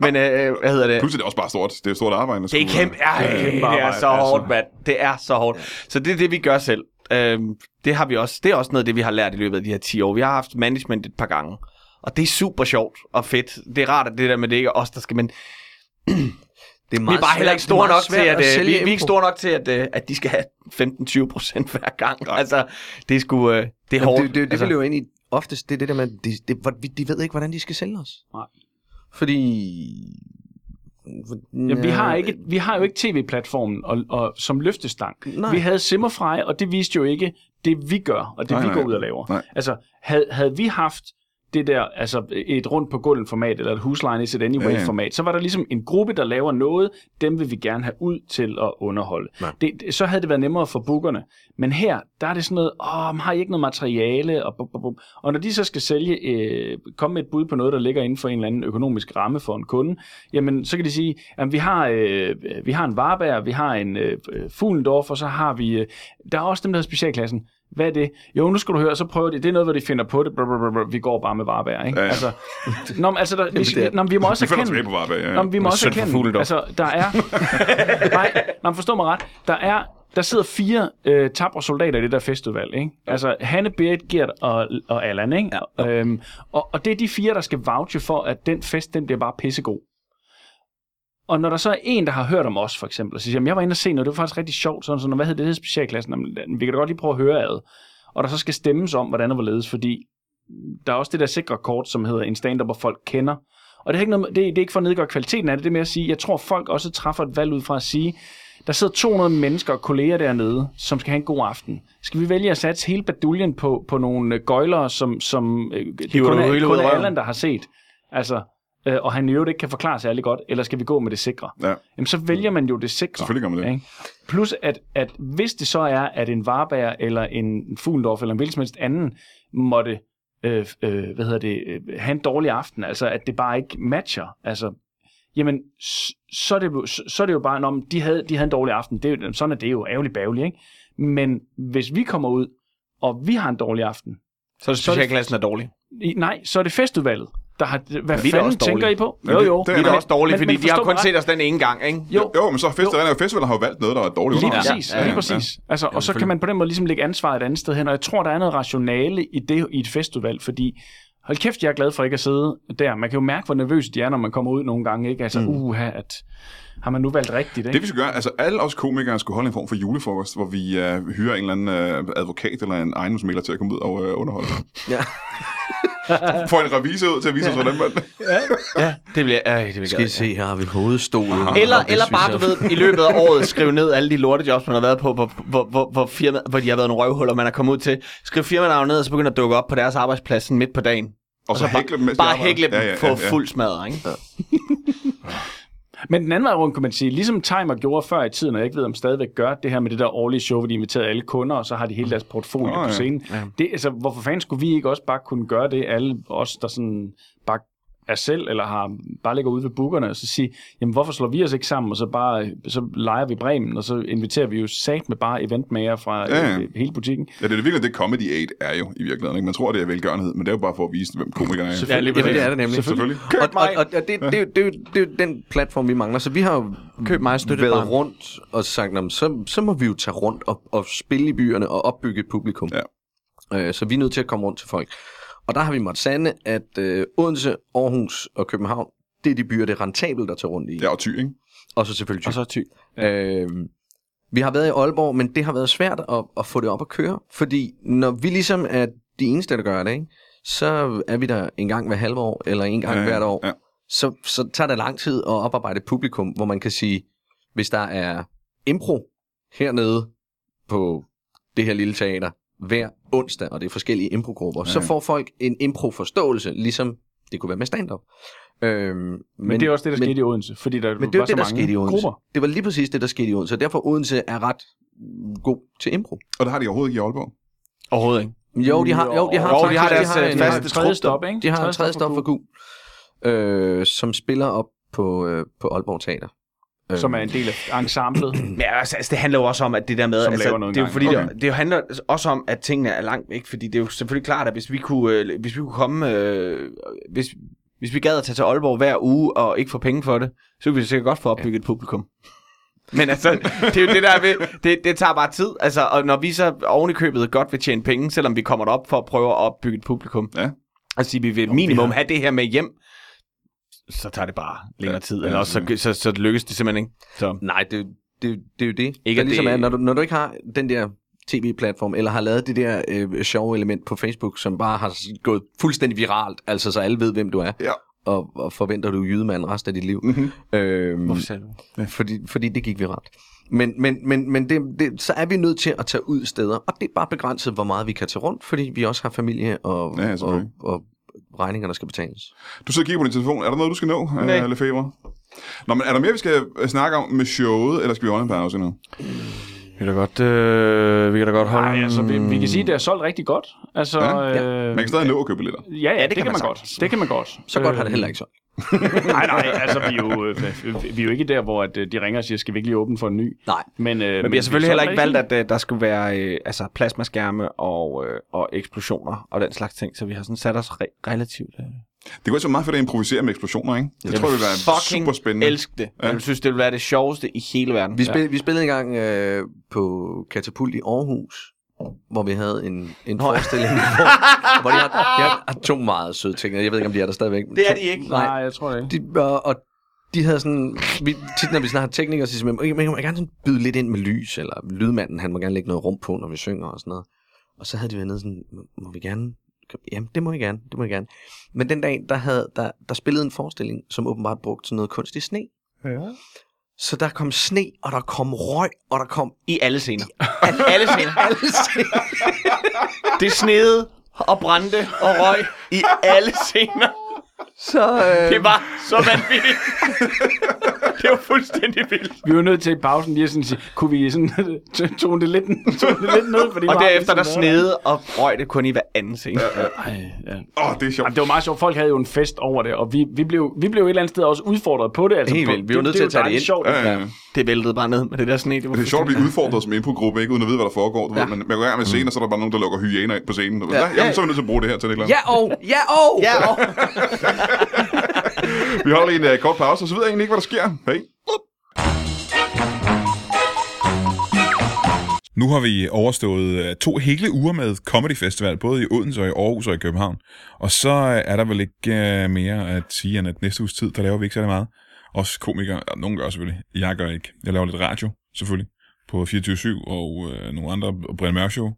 Speaker 2: Men øh, hvad hedder det?
Speaker 1: Pludselig er det også bare stort. Det er stort arbejde. at
Speaker 2: Det er kæmpe, ej,
Speaker 3: Det er
Speaker 2: det er så
Speaker 3: altså.
Speaker 2: hårdt, mand. Det er så hårdt. Så det er det, vi gør selv. Øhm, det har vi også. Det er også noget af det, vi har lært i løbet af de her 10 år. Vi har haft management et par gange. Og det er super sjovt og fedt. Det er rart, at det der med det ikke er os, der skal... Men
Speaker 4: Det er
Speaker 2: vi er
Speaker 4: meget
Speaker 2: bare heller ikke store
Speaker 4: er meget
Speaker 2: nok til, at, at vi, vi er ikke store nok til, at, øh, at de skal have 15-20 procent hver gang.
Speaker 1: Nej.
Speaker 2: Altså, det er sgu... Øh, det er
Speaker 4: Jamen,
Speaker 2: hårdt.
Speaker 4: det, det, det
Speaker 2: altså,
Speaker 4: vil jo ind i oftest, det er det der med, de, de, de ved ikke, hvordan de skal sælge os.
Speaker 3: Nej.
Speaker 4: Fordi...
Speaker 3: Jamen, vi, har ikke, vi har jo ikke tv-platformen og, og, som løftestang.
Speaker 4: Nej.
Speaker 3: Vi havde Simmerfrej, og det viste jo ikke det, vi gør, og det,
Speaker 1: Nej,
Speaker 3: vi
Speaker 1: nej.
Speaker 3: går ud og laver.
Speaker 1: Nej.
Speaker 3: Altså, havde, havde vi haft det der, altså et rundt på gulvet format, eller et husline is it anyway
Speaker 1: Ja, ja.
Speaker 3: format, så var der ligesom en gruppe, der laver noget, dem vil vi gerne have ud til at underholde.
Speaker 4: Nej.
Speaker 3: Det, så havde det været nemmere for bookerne. Men her, der er det sådan noget, åh, men har I ikke noget materiale? Og, bum, bum, bum. og når de så skal sælge, øh, komme med et bud på noget, der ligger inden for en eller anden økonomisk ramme for en kunde, jamen så kan de sige, at vi har, øh, vi har en Varberg, vi har en øh, Fuglendorf, og så har vi, øh, der er også dem, der hedder specialklassen. Hvad er det? Jo, nu skal du høre, så prøver de. Det er noget, hvor de finder på det. Blablabla. Vi går bare med Varberg, ikke?
Speaker 1: Ja, ja.
Speaker 3: Altså, nå, men altså der, vi,
Speaker 4: er-
Speaker 3: nå, men vi må også
Speaker 1: Vi
Speaker 3: erkende...
Speaker 1: tilbage på Varberg. Ja.
Speaker 3: Nå, men vi må også erkende, altså, der er... nej, nå, forstå mig ret. Der er... Der sidder fire øh, tabre soldater i det der festival, ikke? Altså, Hanne, Berit, Gert og, og Allan, ikke? Ja. Øhm, og, og det er de fire, der skal vouche for, at den fest, den bliver bare pissegod. Og når der så er en, der har hørt om os, for eksempel, og siger, jamen, jeg var inde og se noget, det var faktisk rigtig sjovt, sådan, sådan, hvad hed det, det specialklassen? Jamen, vi kan da godt lige prøve at høre ad. Og der så skal stemmes om, hvordan det var ledes, fordi der er også det der sikre kort, som hedder en stand-up, hvor folk kender. Og det er, ikke noget, det, det er ikke for at nedgøre kvaliteten af det, det er med at sige, jeg tror, folk også træffer et valg ud fra at sige, der sidder 200 mennesker og kolleger dernede, som skal have en god aften. Skal vi vælge at satse hele baduljen på, på nogle øh, gøjlere, som, som øh, det kun er, kun er? Allan, der har set? Altså, øh, og han i øvrigt ikke kan forklare særlig godt, eller skal vi gå med det sikre?
Speaker 1: Ja.
Speaker 3: Jamen, så vælger man jo det sikre.
Speaker 1: Selvfølgelig gør man det.
Speaker 3: Ikke? Plus, at, at hvis det så er, at en Varberg eller en Fuglendorf eller en hvilken som helst anden måtte øh, øh, hvad hedder det, øh, have en dårlig aften, altså at det bare ikke matcher, altså, jamen, så er det jo, så er det jo bare, når de havde, de havde en dårlig aften, det er sådan er det jo ærgerligt bævligt, ikke? Men hvis vi kommer ud, og vi har en dårlig aften,
Speaker 2: Så er det specialklassen er dårlig.
Speaker 3: i, nej, så er det festudvalget, der har... Hvad
Speaker 2: Vi
Speaker 3: fanden tænker. I på?
Speaker 1: Men
Speaker 3: Jo,
Speaker 1: det-
Speaker 3: jo.
Speaker 1: det er
Speaker 2: er da også dårlige,
Speaker 3: men-
Speaker 2: fordi
Speaker 3: men
Speaker 2: de har kun set os den ene gang, ikke?
Speaker 3: Jo,
Speaker 1: Jo, men så festivalerne, festivalerne har jo valgt noget, der er dårligt.
Speaker 3: Lige præcis,
Speaker 2: Ja,
Speaker 3: ja,
Speaker 2: ja,
Speaker 3: lige
Speaker 2: ja.
Speaker 3: præcis. Altså, og så kan man på den måde ligesom lægge ansvaret et andet sted hen, og jeg tror, der er noget rationale i det i et festival, fordi hold kæft, jeg er glad for ikke at sidde der. Man kan jo mærke, hvor nervøs de er, når man kommer ud nogle gange, ikke? Altså, mm. uha, at har man nu valgt rigtigt, ikke?
Speaker 1: Det vi skal gøre, altså alle os komikere skulle holde en form for julefrokost, hvor vi uh, hyrer en eller anden uh, advokat eller en ejendomsmægler til at komme ud og uh, underholde.
Speaker 4: Ja.
Speaker 1: Får en revisor ud til at vise os, hvordan man...
Speaker 2: Ja, det vil jeg, øh, det vil
Speaker 4: Skal I se, her har vi hovedstolen.
Speaker 2: Eller,
Speaker 4: Og
Speaker 2: eller bare,
Speaker 4: så-
Speaker 2: du ved, i løbet af året skrive ned alle de lortejobs, man har været på, hvor, hvor, hvor, hvor, firma, hvor de har været nogle røvhuller, man er kommet ud til. Skriv firmanavnet ned, og så begynder at dukke op på deres arbejdsplads midt på dagen.
Speaker 1: Og så hækle dem,
Speaker 2: Bare hækle dem
Speaker 1: Ja, ja,
Speaker 2: for
Speaker 1: ja, ja.
Speaker 2: fuld smadre, ikke?
Speaker 3: Men den anden vej rundt kan man sige, ligesom Timer gjorde før i tiden, og jeg ikke ved, om stadigvæk gør det her med det der årlige show, hvor de inviterede alle kunder, og så har de hele deres portfolio på
Speaker 1: ja.
Speaker 3: scenen.
Speaker 2: Ja.
Speaker 3: Det, altså, hvorfor fanden skulle vi ikke også bare kunne gøre det, alle os, der sådan bare er selv, eller har bare ligger ude ved bookerne, og så sige, jamen hvorfor slår vi os ikke sammen, og så bare så leger vi Bremen, og så inviterer vi jo sat med bare eventmager fra
Speaker 1: Ja,
Speaker 3: ja,
Speaker 1: ja.
Speaker 3: ja. hele butikken.
Speaker 1: Ja, det er det virkelig, det Comedy Aid er jo i virkeligheden. Ikke? Man tror, det er velgørenhed, men det er jo bare for at vise, hvem komikerne er.
Speaker 2: Ja, lige
Speaker 4: Jamen, det er det nemlig.
Speaker 1: Selvfølgelig.
Speaker 2: Køb
Speaker 4: og, og,
Speaker 2: mig.
Speaker 4: og, og det, det, det, det, jo- det er jo den platform, vi mangler. Så vi har jo
Speaker 2: Køb mig
Speaker 4: været
Speaker 2: barn.
Speaker 4: rundt og sagt, "Nå, men så, så må vi jo tage rundt og, og spille i byerne og opbygge et publikum.
Speaker 1: Ja.
Speaker 4: Øh, så vi er nødt til at komme rundt til folk. Og der har vi måttet sande, at øh, Odense, Aarhus og København, det er de byer, det er rentabelt at tage rundt i.
Speaker 1: Ja, og ty, ikke?
Speaker 4: Og så selvfølgelig
Speaker 2: Og så ty.
Speaker 4: Øh, vi har været i Aalborg, men det har været svært at, at få det op at køre, fordi når vi ligesom er de eneste, der gør det, ikke, så er vi der en gang hver halve år, eller en gang
Speaker 1: Ja,
Speaker 4: ja, hvert år.
Speaker 1: ja.
Speaker 4: Så, så tager det lang tid at oparbejde et publikum, hvor man kan sige, hvis der er impro hernede på det her lille teater hver onsdag, og det er forskellige improgrupper, ja. så får folk en impro-forståelse, ligesom det kunne være med stand-up. Øhm, men,
Speaker 3: Men, det er også det, der
Speaker 4: men,
Speaker 3: skete i Odense, fordi der
Speaker 4: men det
Speaker 3: var
Speaker 4: var
Speaker 3: så
Speaker 4: det, der
Speaker 3: mange
Speaker 4: skete i Odense.
Speaker 3: grupper.
Speaker 4: Det var lige præcis det, der skete i Odense. Så derfor Odense er ret god til impro.
Speaker 1: Og det har de overhovedet ikke i Aalborg.
Speaker 2: Overhovedet ikke.
Speaker 4: Jo, de har, jo, de har,
Speaker 2: Jo, de har deres, øh,
Speaker 4: en-
Speaker 2: faste
Speaker 3: tredje stop, ikke?
Speaker 4: De har en tredje
Speaker 3: stop for
Speaker 4: for Gu, øh, som spiller op på, øh, på Aalborg Teater.
Speaker 3: Som er en del af ensemblet.
Speaker 2: Ja, altså, altså, det handler jo også om, at det der med,
Speaker 3: Som
Speaker 2: altså, det er jo fordi,
Speaker 1: Okay.
Speaker 2: det, det handler også om, at tingene er langt væk, fordi det er jo selvfølgelig klart, at hvis vi kunne, øh, hvis vi kunne komme, øh, hvis, hvis vi gad at tage til Aalborg hver uge og ikke få penge for det, så ville vi sikkert godt få opbygget et publikum. Men altså, det er jo det der ved, det, det tager bare tid, altså, og når vi så oven i købet godt vil tjene penge, selvom vi kommer derop for at prøve at opbygge et publikum,
Speaker 1: Ja.
Speaker 2: altså vi vil minimum have det her med hjem, så tager det bare længere tid, eller
Speaker 1: ja,
Speaker 2: også, så, så, så lykkes det simpelthen ikke. Så.
Speaker 4: Nej, det, det, det er jo det.
Speaker 2: Ikke,
Speaker 4: der
Speaker 2: at
Speaker 4: ligesom
Speaker 2: det-
Speaker 4: er, når, du, når du ikke har den der tv-platform, eller har lavet det der øh, sjove element på Facebook, som bare har gået fuldstændig viralt, altså så alle ved, hvem du er,
Speaker 1: Ja.
Speaker 4: og, og forventer du jydemand resten af dit liv.
Speaker 1: Mhm.
Speaker 4: Øhm,
Speaker 2: Hvorfor sagde du det?
Speaker 4: fordi, fordi det gik viralt. Men, men, men, men det, det, så er vi nødt til at tage ud steder, og det er bare begrænset, hvor meget vi kan tage rundt, fordi vi også har familie og,
Speaker 1: Ja,
Speaker 4: og, og regninger, der skal betales.
Speaker 1: Du sidder og kigger på din telefon. Er der noget, du skal nå,
Speaker 2: Nej.
Speaker 1: uh, Lefebvre? Nå, men er der mere, vi skal øh, snakke om med showet, eller skal vi holde en pause nu?
Speaker 2: Vi kan da godt, øh, vi kan da godt holde...
Speaker 3: Nej, altså, vi, vi kan sige, at det er solgt rigtig godt. Altså,
Speaker 1: Ja,
Speaker 3: ja, øh,
Speaker 1: Man kan stadig nå at købe billetter.
Speaker 3: Ja, ja, det, det kan man, godt.
Speaker 2: sagtens.
Speaker 3: Det kan man godt.
Speaker 4: Så godt har det
Speaker 3: Øh,
Speaker 4: heller ikke så.
Speaker 3: Nej, nej, altså vi er jo, øh, vi er jo ikke der, hvor at, øh, de ringer og siger, skal vi ikke lige åbne for en ny?
Speaker 4: Nej.
Speaker 3: Men, øh,
Speaker 2: Men vi har selvfølgelig heller ikke valgt,
Speaker 3: at...
Speaker 2: øh, der skulle være øh, altså plasmaskærme og, øh, og eksplosioner og den slags ting, så vi har sådan sat os re- relativt... Øh,
Speaker 1: Det kunne også være meget fedt at improvisere med eksplosioner, ikke? Jeg, tror, det vil være super spændende.
Speaker 2: elsk det. Ja. Jeg synes, det vil være det sjoveste i hele verden.
Speaker 4: Vi, spil, vi spillede engang øh, på Katapult i Aarhus, hvor vi havde en, en forestilling, hvor, hvor de, har, de har, har to meget søde ting. Jeg ved ikke, om de er der stadigvæk. men
Speaker 2: Det er
Speaker 4: to-
Speaker 2: de ikke.
Speaker 3: Nej, jeg tror det ikke.
Speaker 4: De, og, og de havde sådan, vi, tit når vi snakker teknikere, så siger man, man må gerne sådan byde lidt ind med lys, eller lydmanden, han må gerne lægge noget rum på, når vi synger og sådan noget. Og så havde de været nede sådan, må vi gerne? Jamen, det må I gerne, det må I gerne. Men den dag, der, havde, der, der spillede en forestilling, som åbenbart brugte sådan noget kunstig sne.
Speaker 2: Ja.
Speaker 4: Så der kom sne, og der kom røg, og der kom
Speaker 2: I alle scener. alle scener.
Speaker 4: alle scener.
Speaker 2: Det snede og brændte og røg i alle scener.
Speaker 4: Så, øh,
Speaker 2: Det var så vanvittigt. det var fuldstændig vildt.
Speaker 3: Vi var nødt til i pausen lige at sådan sige, kunne vi sådan tone det lidt, tone det lidt ned? Fordi
Speaker 2: Og
Speaker 3: var
Speaker 2: derefter der snede og røg det kun i hver anden scene. Ja, ja.
Speaker 3: Ej, ja.
Speaker 1: Åh, oh, det er sjovt.
Speaker 3: Jamen, det var meget sjovt. Folk havde jo en fest over det, og vi, vi, blev, vi blev et eller andet sted også udfordret på det. Altså,
Speaker 4: Helt vildt. Vi var nødt til at tage det ind.
Speaker 3: Sjovt.
Speaker 1: Ja, ja.
Speaker 3: Det
Speaker 2: Det væltede bare ned med det der sne. Det, var
Speaker 1: Det er sjovt at blive udfordret som impro-gruppe, ikke uden at vide, hvad der foregår. Du ja. Ved, man, man går gang med scenen, og så er der bare nogen, der lukker hyæner ind på scenen. Du ved,
Speaker 2: Ja.
Speaker 1: ja. Jamen, så er vi nødt til at bruge det her til det.
Speaker 4: Ja, og! Ja, og!
Speaker 2: Ja, og,
Speaker 1: Vi holder lige en uh, kort pause, og så ved jeg egentlig ikke, hvad der sker. Hey. Nu har vi overstået øh, to hele uger med Comedy Festival, både i Odense og i Aarhus og i København. Og så øh, er der vel ikke mere at sige, end at næste uges tid, der laver vi ikke særlig meget. Også komikere, og nogen gør selvfølgelig. Jeg gør ikke. Jeg laver lidt radio, selvfølgelig, på 24-7 og øh, nogle andre Brian Mørk Show.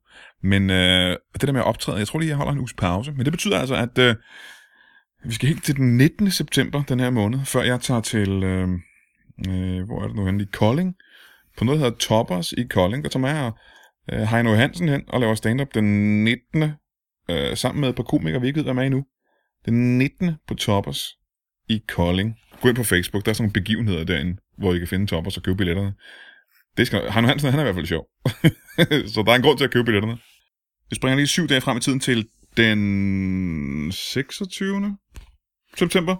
Speaker 1: Men øh, det der med at optræde, jeg tror lige, jeg holder en uges pause. Men det betyder altså, at øh, vi skal helt til den 19. september den her måned, før jeg tager til, øh, øh, hvor er det nu henne, i Kolding, på noget, der hedder Toppers i Kolding. Der tager mig og øh, Heino Hansen hen og laver stand-up den 19. Øh, sammen med et par komikere, vi ikke ved, hvad er med endnu. Den 19. på Toppers i Kolding. Gå ind på Facebook, der er sådan nogle begivenheder derinde, hvor I kan finde Toppers og købe billetterne. Det skal, Heino Hansen, han er i hvert fald sjov. Så der er en grund til at købe billetterne. Vi springer lige syv dage frem i tiden til den 26. september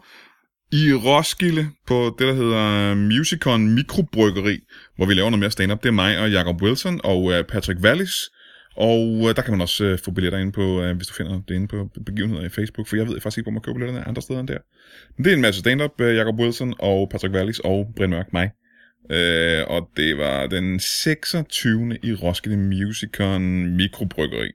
Speaker 1: i Roskilde på det, der hedder Musicon Mikrobryggeri, hvor vi laver noget mere stand-up. Det er mig og Jacob Wilson og øh, Patrick Wallis. Og øh, der kan man også øh, få billetter ind på, hvis du finder det inde på begivenheder i Facebook, for jeg ved faktisk ikke, hvor man køber billetterne andre steder end der. Men det er en masse stand-up, Jacob Wilson og Patrick Wallis og Brian Mørk, mig. Uh, og det var den 26. i Roskilde Musicon Mikrobryggeri.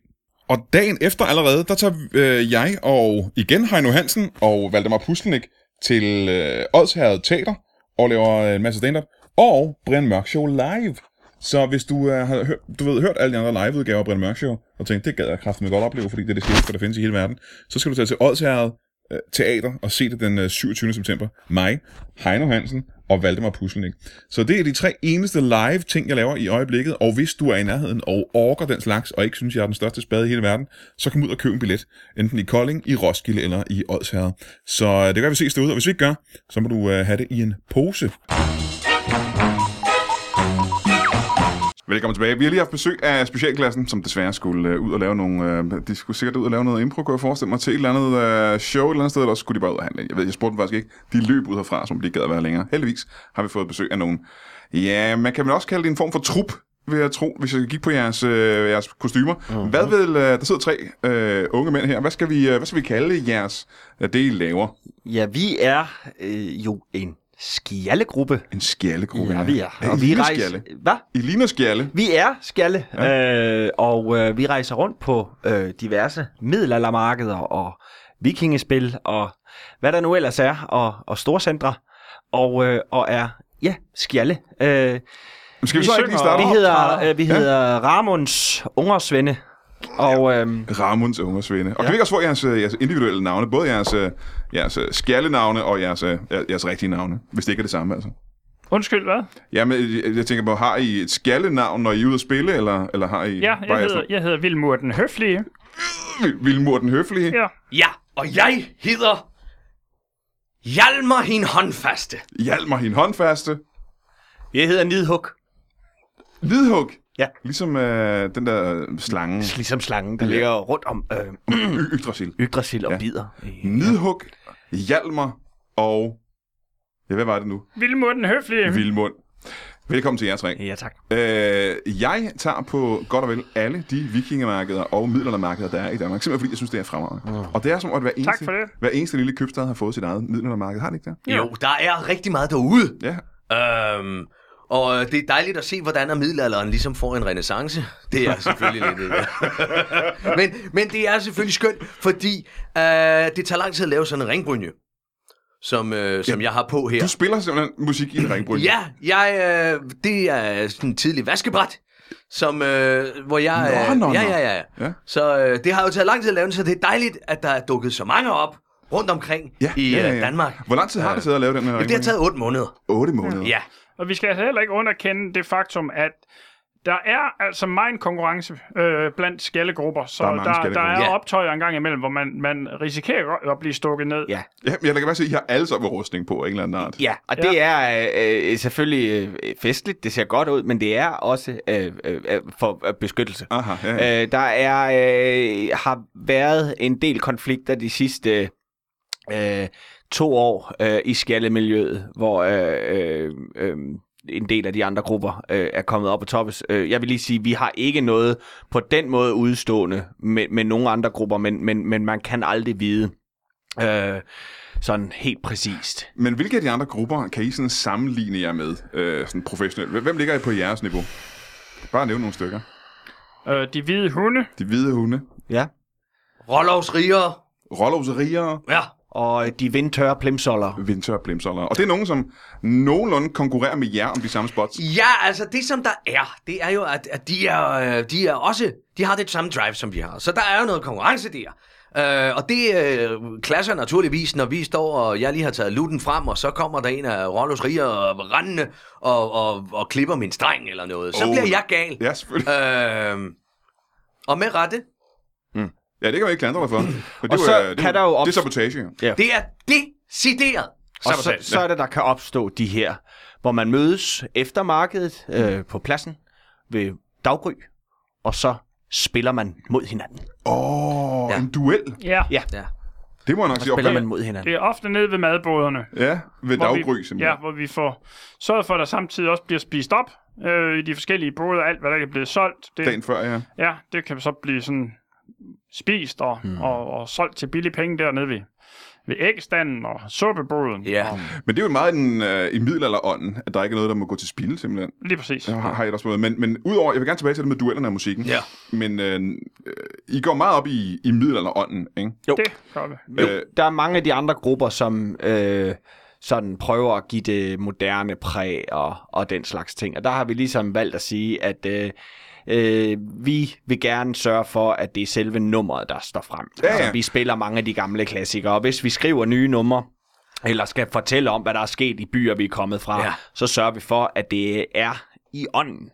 Speaker 1: Og dagen efter allerede, der tager øh, jeg og igen Heino Hansen og Valdemar Puslenik til øh, Odsherred Teater og laver en masse stand-up. Og Brian Mørk Show live. Så hvis du øh, har hørt, du ved, hørt alle de andre liveudgaver af Brian Mørk Show, og tænkt, det gad jeg kraftigt godt opleve, fordi det er det sjældent, der findes i hele verden, så skal du tage til Odsherred øh, Teater og se det den øh, 27. september. Mig, Heino Hansen og Valdemar Puslenik. Så det er de tre eneste live ting, jeg laver i øjeblikket, og hvis du er i nærheden og orker den slags, og ikke synes, jeg er den største spade i hele verden, så kom ud og køb en billet, enten i Kolding, i Roskilde eller i Odsherred. Så øh, det gør vi ses derude, og hvis vi ikke gør, så må du øh, have det i en pose. Velkommen tilbage. Vi har lige haft besøg af specialklassen, som desværre skulle øh, ud og lave nogle... Øh, de skulle sikkert ud og lave noget impro, kunne jeg forestille mig, til et eller andet øh, show et eller andet sted, eller skulle de bare ud og handle. Jeg ved, jeg spurgte dem faktisk ikke. De løb ud herfra, som de ikke gad at være længere. Heldigvis har vi fået besøg af nogen. Ja, man kan vel også kalde det en form for trup, vil jeg tro, hvis jeg kigger på jeres, øh, jeres kostymer. Uh-huh. Hvad vil... Øh, der sidder tre øh, unge mænd her. Hvad skal vi, øh, hvad skal vi kalde jeres... Øh, det, I laver?
Speaker 2: ja, vi er øh, jo en skjallegruppe.
Speaker 1: En skjallegruppe.
Speaker 2: Ja, vi er.
Speaker 1: Ja,
Speaker 2: Og vi rejser...
Speaker 1: skjalle.
Speaker 2: Hvad?
Speaker 1: I ligner skjalle.
Speaker 2: Vi er skalle, ja. øh, og øh, vi rejser rundt på øh, diverse middelaldermarkeder og vikingespil og hvad der nu ellers er, og, og storcentre, og, øh, og er, ja, skjalle. Øh,
Speaker 1: Skal vi,
Speaker 3: Vi
Speaker 1: så ikke lige starte?
Speaker 2: vi hedder, øh, vi hedder Ramunds Ungersvende, og øh,
Speaker 1: Ramunds unge svende. Og ja.
Speaker 2: Ja.
Speaker 1: kan vi ikke også få jeres, øh, jeres individuelle navne? Både jeres, øh, jeres øh, skjallenavne og jeres, jeres rigtige navne. Hvis det ikke er det samme, altså.
Speaker 3: Undskyld, hvad?
Speaker 1: Jamen, jeg, jeg tænker på, har I et skjallenavn, når I er ude at spille, eller, eller har I
Speaker 3: Ja, jeg hedder, jeg hedder Vilmur den Høflige.
Speaker 1: Vilmur den Høflige?
Speaker 3: Ja.
Speaker 4: Ja, og jeg hedder Hjalmar hin håndfaste.
Speaker 1: Hjalmar hende håndfaste.
Speaker 2: jeg hedder Nidhug,
Speaker 1: Hvidhug.
Speaker 2: Ja.
Speaker 1: Ligesom øh, den der slange.
Speaker 2: ligesom slangen, der ligger rundt om øh,
Speaker 1: Yggdrasil.
Speaker 2: Yggdrasil og
Speaker 1: Ja.
Speaker 2: bider.
Speaker 1: Nidhug, Hjalmar og... Ja, hvad var det nu?
Speaker 3: Vilmur den Høflige.
Speaker 1: Vilmund. Velkommen til jer tre.
Speaker 2: Ja, tak.
Speaker 1: Øh, jeg tager på godt og vel alle de vikingemarkeder og middelaldermarkeder, der er i Danmark. Simpelthen fordi, jeg synes, det er fremragende. Mm. Og det er som, at hver eneste,
Speaker 3: for det.
Speaker 1: hver eneste lille købstad har fået sit eget middelaldermarked. Har det ikke det?
Speaker 4: Jo, der er rigtig meget derude.
Speaker 1: Ja.
Speaker 4: Øhm, og det er dejligt at se, hvordan er middelalderen ligesom får en renaissance. Det er selvfølgelig lidt... Ja. men, men det er selvfølgelig skønt, fordi øh, det tager lang tid at lave sådan en ringbrynje, som, øh, som jeg har på her.
Speaker 1: Du spiller simpelthen musik i en ringbryn.
Speaker 4: Ja, jeg, øh, det er sådan en tidlig vaskebræt, som, øh, hvor jeg...
Speaker 1: Nå,
Speaker 4: øh,
Speaker 1: nå,
Speaker 4: ja,
Speaker 1: nå.
Speaker 4: ja, ja,
Speaker 1: Ja.
Speaker 4: Så øh, det har jo taget lang tid at lave den, så det er dejligt, at der er dukket så mange op rundt omkring
Speaker 1: Ja,
Speaker 4: i
Speaker 1: ja, ja,
Speaker 4: øh,
Speaker 1: ja.
Speaker 4: Danmark.
Speaker 1: Hvor lang tid har det taget at lave den her
Speaker 4: Jamen, det har taget otte måneder.
Speaker 1: 8 måneder.
Speaker 4: Ja.
Speaker 3: Og vi skal altså heller ikke underkende det faktum, at der er altså meget konkurrence øh, blandt skældegrupper, så
Speaker 1: Der
Speaker 3: der,
Speaker 1: er
Speaker 3: der, der er
Speaker 4: Ja.
Speaker 3: optøjer en gang imellem, hvor man, man risikerer at blive stukket ned.
Speaker 2: Ja.
Speaker 1: ja men jeg kan bare se, at I har alle sammen rustning på en eller anden art.
Speaker 2: Ja, og det er øh, øh, selvfølgelig øh, festligt, det ser godt ud, men det er også øh, øh, øh, for øh, beskyttelse.
Speaker 1: Aha, ja, ja.
Speaker 2: Øh, der er øh, har været en del konflikter de sidste øh, to år øh, i skallemiljøet, hvor øh, øh, øh, en del af de andre grupper øh, er kommet op på toppes. Øh, jeg vil lige sige, vi har ikke noget på den måde udstående med, med nogle andre grupper, men, men, men man kan aldrig vide øh, sådan helt præcist.
Speaker 1: Men hvilke af de andre grupper kan I sådan sammenligne jer med øh, sådan professionelt? Hvem- ligger I på jeres niveau? Bare nævne nogle stykker.
Speaker 3: Øh, de hvide hunde.
Speaker 1: De hvide hunde.
Speaker 2: Ja.
Speaker 4: Rollovs rigere.
Speaker 1: Rollovserier.
Speaker 4: Ja.
Speaker 2: Og de vindtørre plimsoller.
Speaker 1: Vinter og Blimsoller. Og det er nogen, som nogenlunde konkurrerer med jer om de samme spots.
Speaker 4: Ja, altså det som der er, det er jo, at, at de, er, øh, de er også, de har det samme drive, som vi har. Så der er jo noget konkurrence der. Uh, og det uh, klasser naturligvis, når vi står, og jeg lige har taget lutten frem, og så kommer der en af Rollos riger og rendende og, og, og klipper min streng eller noget. Så
Speaker 1: Oh.
Speaker 4: oh. bliver jeg gal.
Speaker 1: Ja, selvfølgelig.
Speaker 4: Uh, og med rette,
Speaker 1: Ja, det kan man ikke klandre dig for. Men det
Speaker 2: Og
Speaker 1: er
Speaker 2: så
Speaker 1: øh, det,
Speaker 2: kan der jo
Speaker 1: Det er sabotage. jo.
Speaker 4: det er decideret.
Speaker 2: Og så, så er det, der kan opstå de her, hvor man mødes efter markedet øh, på pladsen ved daggry, og så spiller man mod hinanden.
Speaker 1: Åh, oh,
Speaker 4: Ja.
Speaker 1: en duel.
Speaker 3: Ja,
Speaker 2: Ja,
Speaker 4: Ja.
Speaker 1: Det må jeg nok sige.
Speaker 2: spiller man mod hinanden.
Speaker 3: det er ofte nede ved madboderne.
Speaker 1: Ja, ved daggry
Speaker 3: vi,
Speaker 1: simpelthen.
Speaker 3: Ja, hvor vi får sørget for, at der samtidig også bliver spist op øh, i de forskellige boder. Alt, hvad der er blevet solgt. Det,
Speaker 1: Dagen før, ja.
Speaker 3: Ja, det kan så blive sådan spist og, mm. og, og solgt til billige penge dernede ved, ved æggestanden og suppeboden.
Speaker 4: Ja.
Speaker 3: Og,
Speaker 1: Men det er jo meget i, den, øh, i middelalderånden, at der ikke er noget, der må gå til spil, simpelthen.
Speaker 3: lige præcis.
Speaker 1: Jeg har, har jeg også prøvet. Men, men udover, jeg vil gerne tilbage til det med duellerne af musikken.
Speaker 4: Ja.
Speaker 1: Men øh, øh, I går meget op i, i middelalderånden, ikke?
Speaker 2: Jo.
Speaker 3: Det gør vi.
Speaker 2: Jo,
Speaker 1: Øh,
Speaker 2: der er mange af de andre grupper, som øh, sådan prøver at give det moderne præg og, og den slags ting. Og der har vi ligesom valgt at sige, at øh, øh, vi vil gerne sørge for, at det er selve nummeret, der står frem.
Speaker 1: Ja, ja.
Speaker 2: Altså, vi spiller mange af de gamle klassikere, og hvis vi skriver nye numre, eller skal fortælle om, hvad der er sket i byer, vi er kommet fra,
Speaker 4: Ja.
Speaker 2: så sørger vi for, at det er i ånden.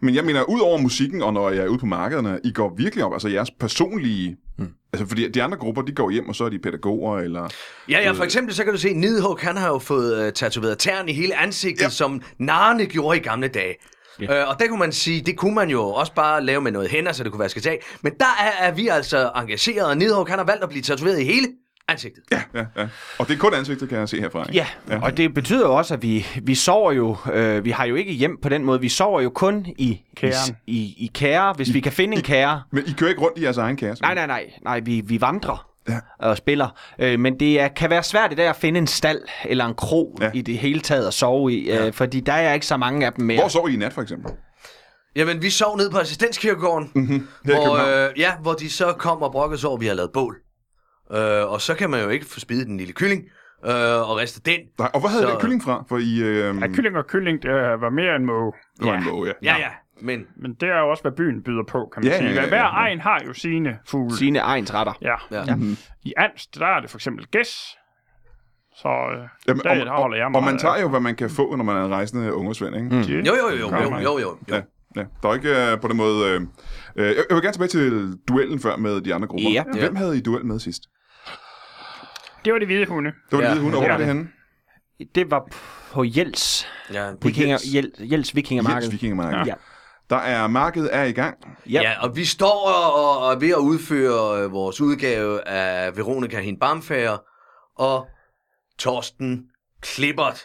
Speaker 1: Men jeg mener, ud over musikken, og når jeg er ude på markederne, I går virkelig op, altså jeres personlige... Mm. Altså, fordi de andre grupper, de går hjem, og så er de pædagoger, eller...
Speaker 4: Ja, ja, for eksempel så kan du se, Nidhug, han har jo fået uh, tatoveret tern i hele ansigtet,
Speaker 1: ja.
Speaker 4: som narne gjorde i gamle dage. Uh, og der kunne man sige, det kunne man jo også bare lave med noget hænder, så det kunne vaskes af. Men der er, er vi altså engageret, og Nidhug, han har valgt at blive tatoveret i hele ansigtet. Ja.
Speaker 1: Ja, ja. Og det er kun ansigtet, kan jeg se herfra, ikke?
Speaker 2: Ja, ja, og det betyder jo også, at vi, vi sover jo, øh, vi har jo ikke hjem på den måde, vi sover jo kun i
Speaker 3: Kæren.
Speaker 2: I, i, i kære, hvis vi kan finde en kære.
Speaker 1: Men I kører ikke rundt i jeres egen kasse?
Speaker 2: Nej, nej, nej, nej, vi, vi vandrer
Speaker 1: Ja.
Speaker 2: og spiller. Øh, men det er, kan være svært i dag at finde en stald eller en krog
Speaker 1: Ja.
Speaker 2: ja. i det hele taget at sove i, øh, fordi der er ikke så mange af dem mere.
Speaker 1: Hvor sover I i nat, for eksempel?
Speaker 4: Jamen, vi sov ned på assistenskirkegården, mm-hmm. Hvor, øh, ja, hvor de så kom og brokkede sig over, at vi har lavet bål. Øh, og så kan man jo ikke få spidet den lille kylling øh, og riste den.
Speaker 1: Nej, og hvor havde
Speaker 4: Så-
Speaker 1: den kylling fra? For I... Øh,
Speaker 3: Ja, kylling og kylling, det var mere end måge.
Speaker 1: det var en måge, ja.
Speaker 4: Ja, ja, men
Speaker 3: Men det er jo også, hvad byen byder på, kan man
Speaker 1: Ja,
Speaker 3: sige.
Speaker 1: ja, ja,
Speaker 3: Hver
Speaker 1: ja.
Speaker 3: egen har jo sine fugle.
Speaker 2: Sine egns retter.
Speaker 3: Ja.
Speaker 4: ja.
Speaker 3: ja. I Anst, der er det for eksempel gæs. Så øh,
Speaker 1: Jamen,
Speaker 3: der, der holder jeg
Speaker 1: og,
Speaker 3: meget
Speaker 1: og man tager jo, hvad man kan få, når man er en rejsende ungersvend, ikke? Mm.
Speaker 4: Jo, jo, jo, jo, jo, jo, jo.
Speaker 1: Ja, ja. Der er ikke øh, på den måde... Øh, øh, jeg jeg vil gerne tilbage til duellen før med de andre grupper.
Speaker 2: Ja.
Speaker 1: Hvem havde I duel med sidst?
Speaker 3: Det var de hvide hunde.
Speaker 1: Det var
Speaker 4: Ja.
Speaker 1: ja. Hvide Hunde. Hvor
Speaker 3: Ja.
Speaker 1: var det henne?
Speaker 2: Det var på Jels,
Speaker 4: Ja, på
Speaker 2: Vikinger,
Speaker 1: Jels.
Speaker 2: Jels, Jels Vikingermarked.
Speaker 1: Vikingemarked.
Speaker 2: Ja.
Speaker 1: Der er markedet er i gang.
Speaker 2: Ja.
Speaker 4: Ja, og vi står og, er ved at udføre vores udgave af Veronica Hin Bamfager og Torsten Klippert.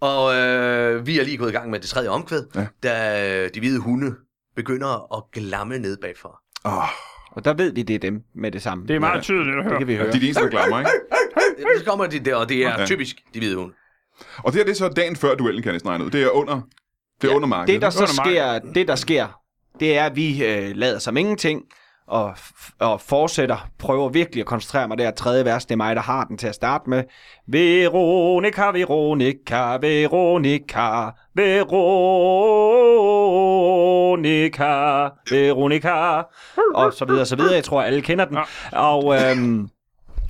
Speaker 4: Og øh, vi er lige gået i gang med det tredje omkvæd,
Speaker 1: Ja.
Speaker 4: ja. da de hvide hunde begynder at glamme ned bagfra.
Speaker 1: Oh,
Speaker 2: Og der ved vi, det er dem med det samme.
Speaker 3: Det er meget
Speaker 1: Ja.
Speaker 3: tydeligt at
Speaker 2: det
Speaker 3: høre.
Speaker 2: kan vi
Speaker 1: ja.
Speaker 2: høre.
Speaker 1: Det er de eneste, der glammer, ikke?
Speaker 4: Så kommer de der, og det er
Speaker 1: Ja.
Speaker 4: ja. typisk de hvide hunde.
Speaker 1: Og det her det er så dagen før duellen, kan jeg næsten regne ud. Det er under, det er
Speaker 2: Ja,
Speaker 1: under markedet.
Speaker 2: Det der så sker, det der sker, det er, at vi øh, lader som ingenting, og, og fortsætter, prøver virkelig at koncentrere mig der. Tredje vers, det er mig, der har den til at starte med. Veronica, Veronica, Veronica, Veronica, Veronica, og så videre, så videre. Jeg tror, alle kender den. Og, øhm,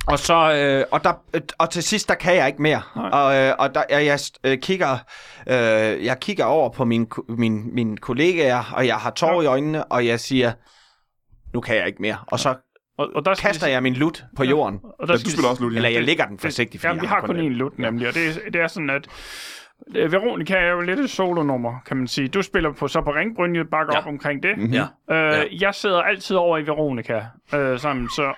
Speaker 2: og så øh, og der og til sidst der kan jeg ikke mere.
Speaker 3: Nej.
Speaker 2: Og øh, og der jeg, jeg øh, kigger øh, jeg kigger over på min min min kollegaer og jeg har tårer i øjnene og jeg siger nu kan jeg ikke mere. Og så
Speaker 3: Og, og der
Speaker 2: kaster
Speaker 3: de-
Speaker 2: jeg min lut på jorden.
Speaker 3: Og der
Speaker 1: Ja,
Speaker 3: skal
Speaker 1: du
Speaker 3: de-
Speaker 1: spiller også Ludia.
Speaker 2: Eller jeg lægger den forsigtigt, fordi
Speaker 3: Jamen, vi har
Speaker 2: har
Speaker 3: kun én lut, nemlig, og det er, det er sådan, at øh, Veronica er jo lidt et solonummer, kan man sige. Du spiller på, så på ringbrynjet, bakker
Speaker 4: Ja.
Speaker 3: op omkring det.
Speaker 1: Mhm.
Speaker 4: Ja.
Speaker 3: Øh,
Speaker 4: Ja.
Speaker 3: Jeg sidder altid over i Veronica, øh, sammen, så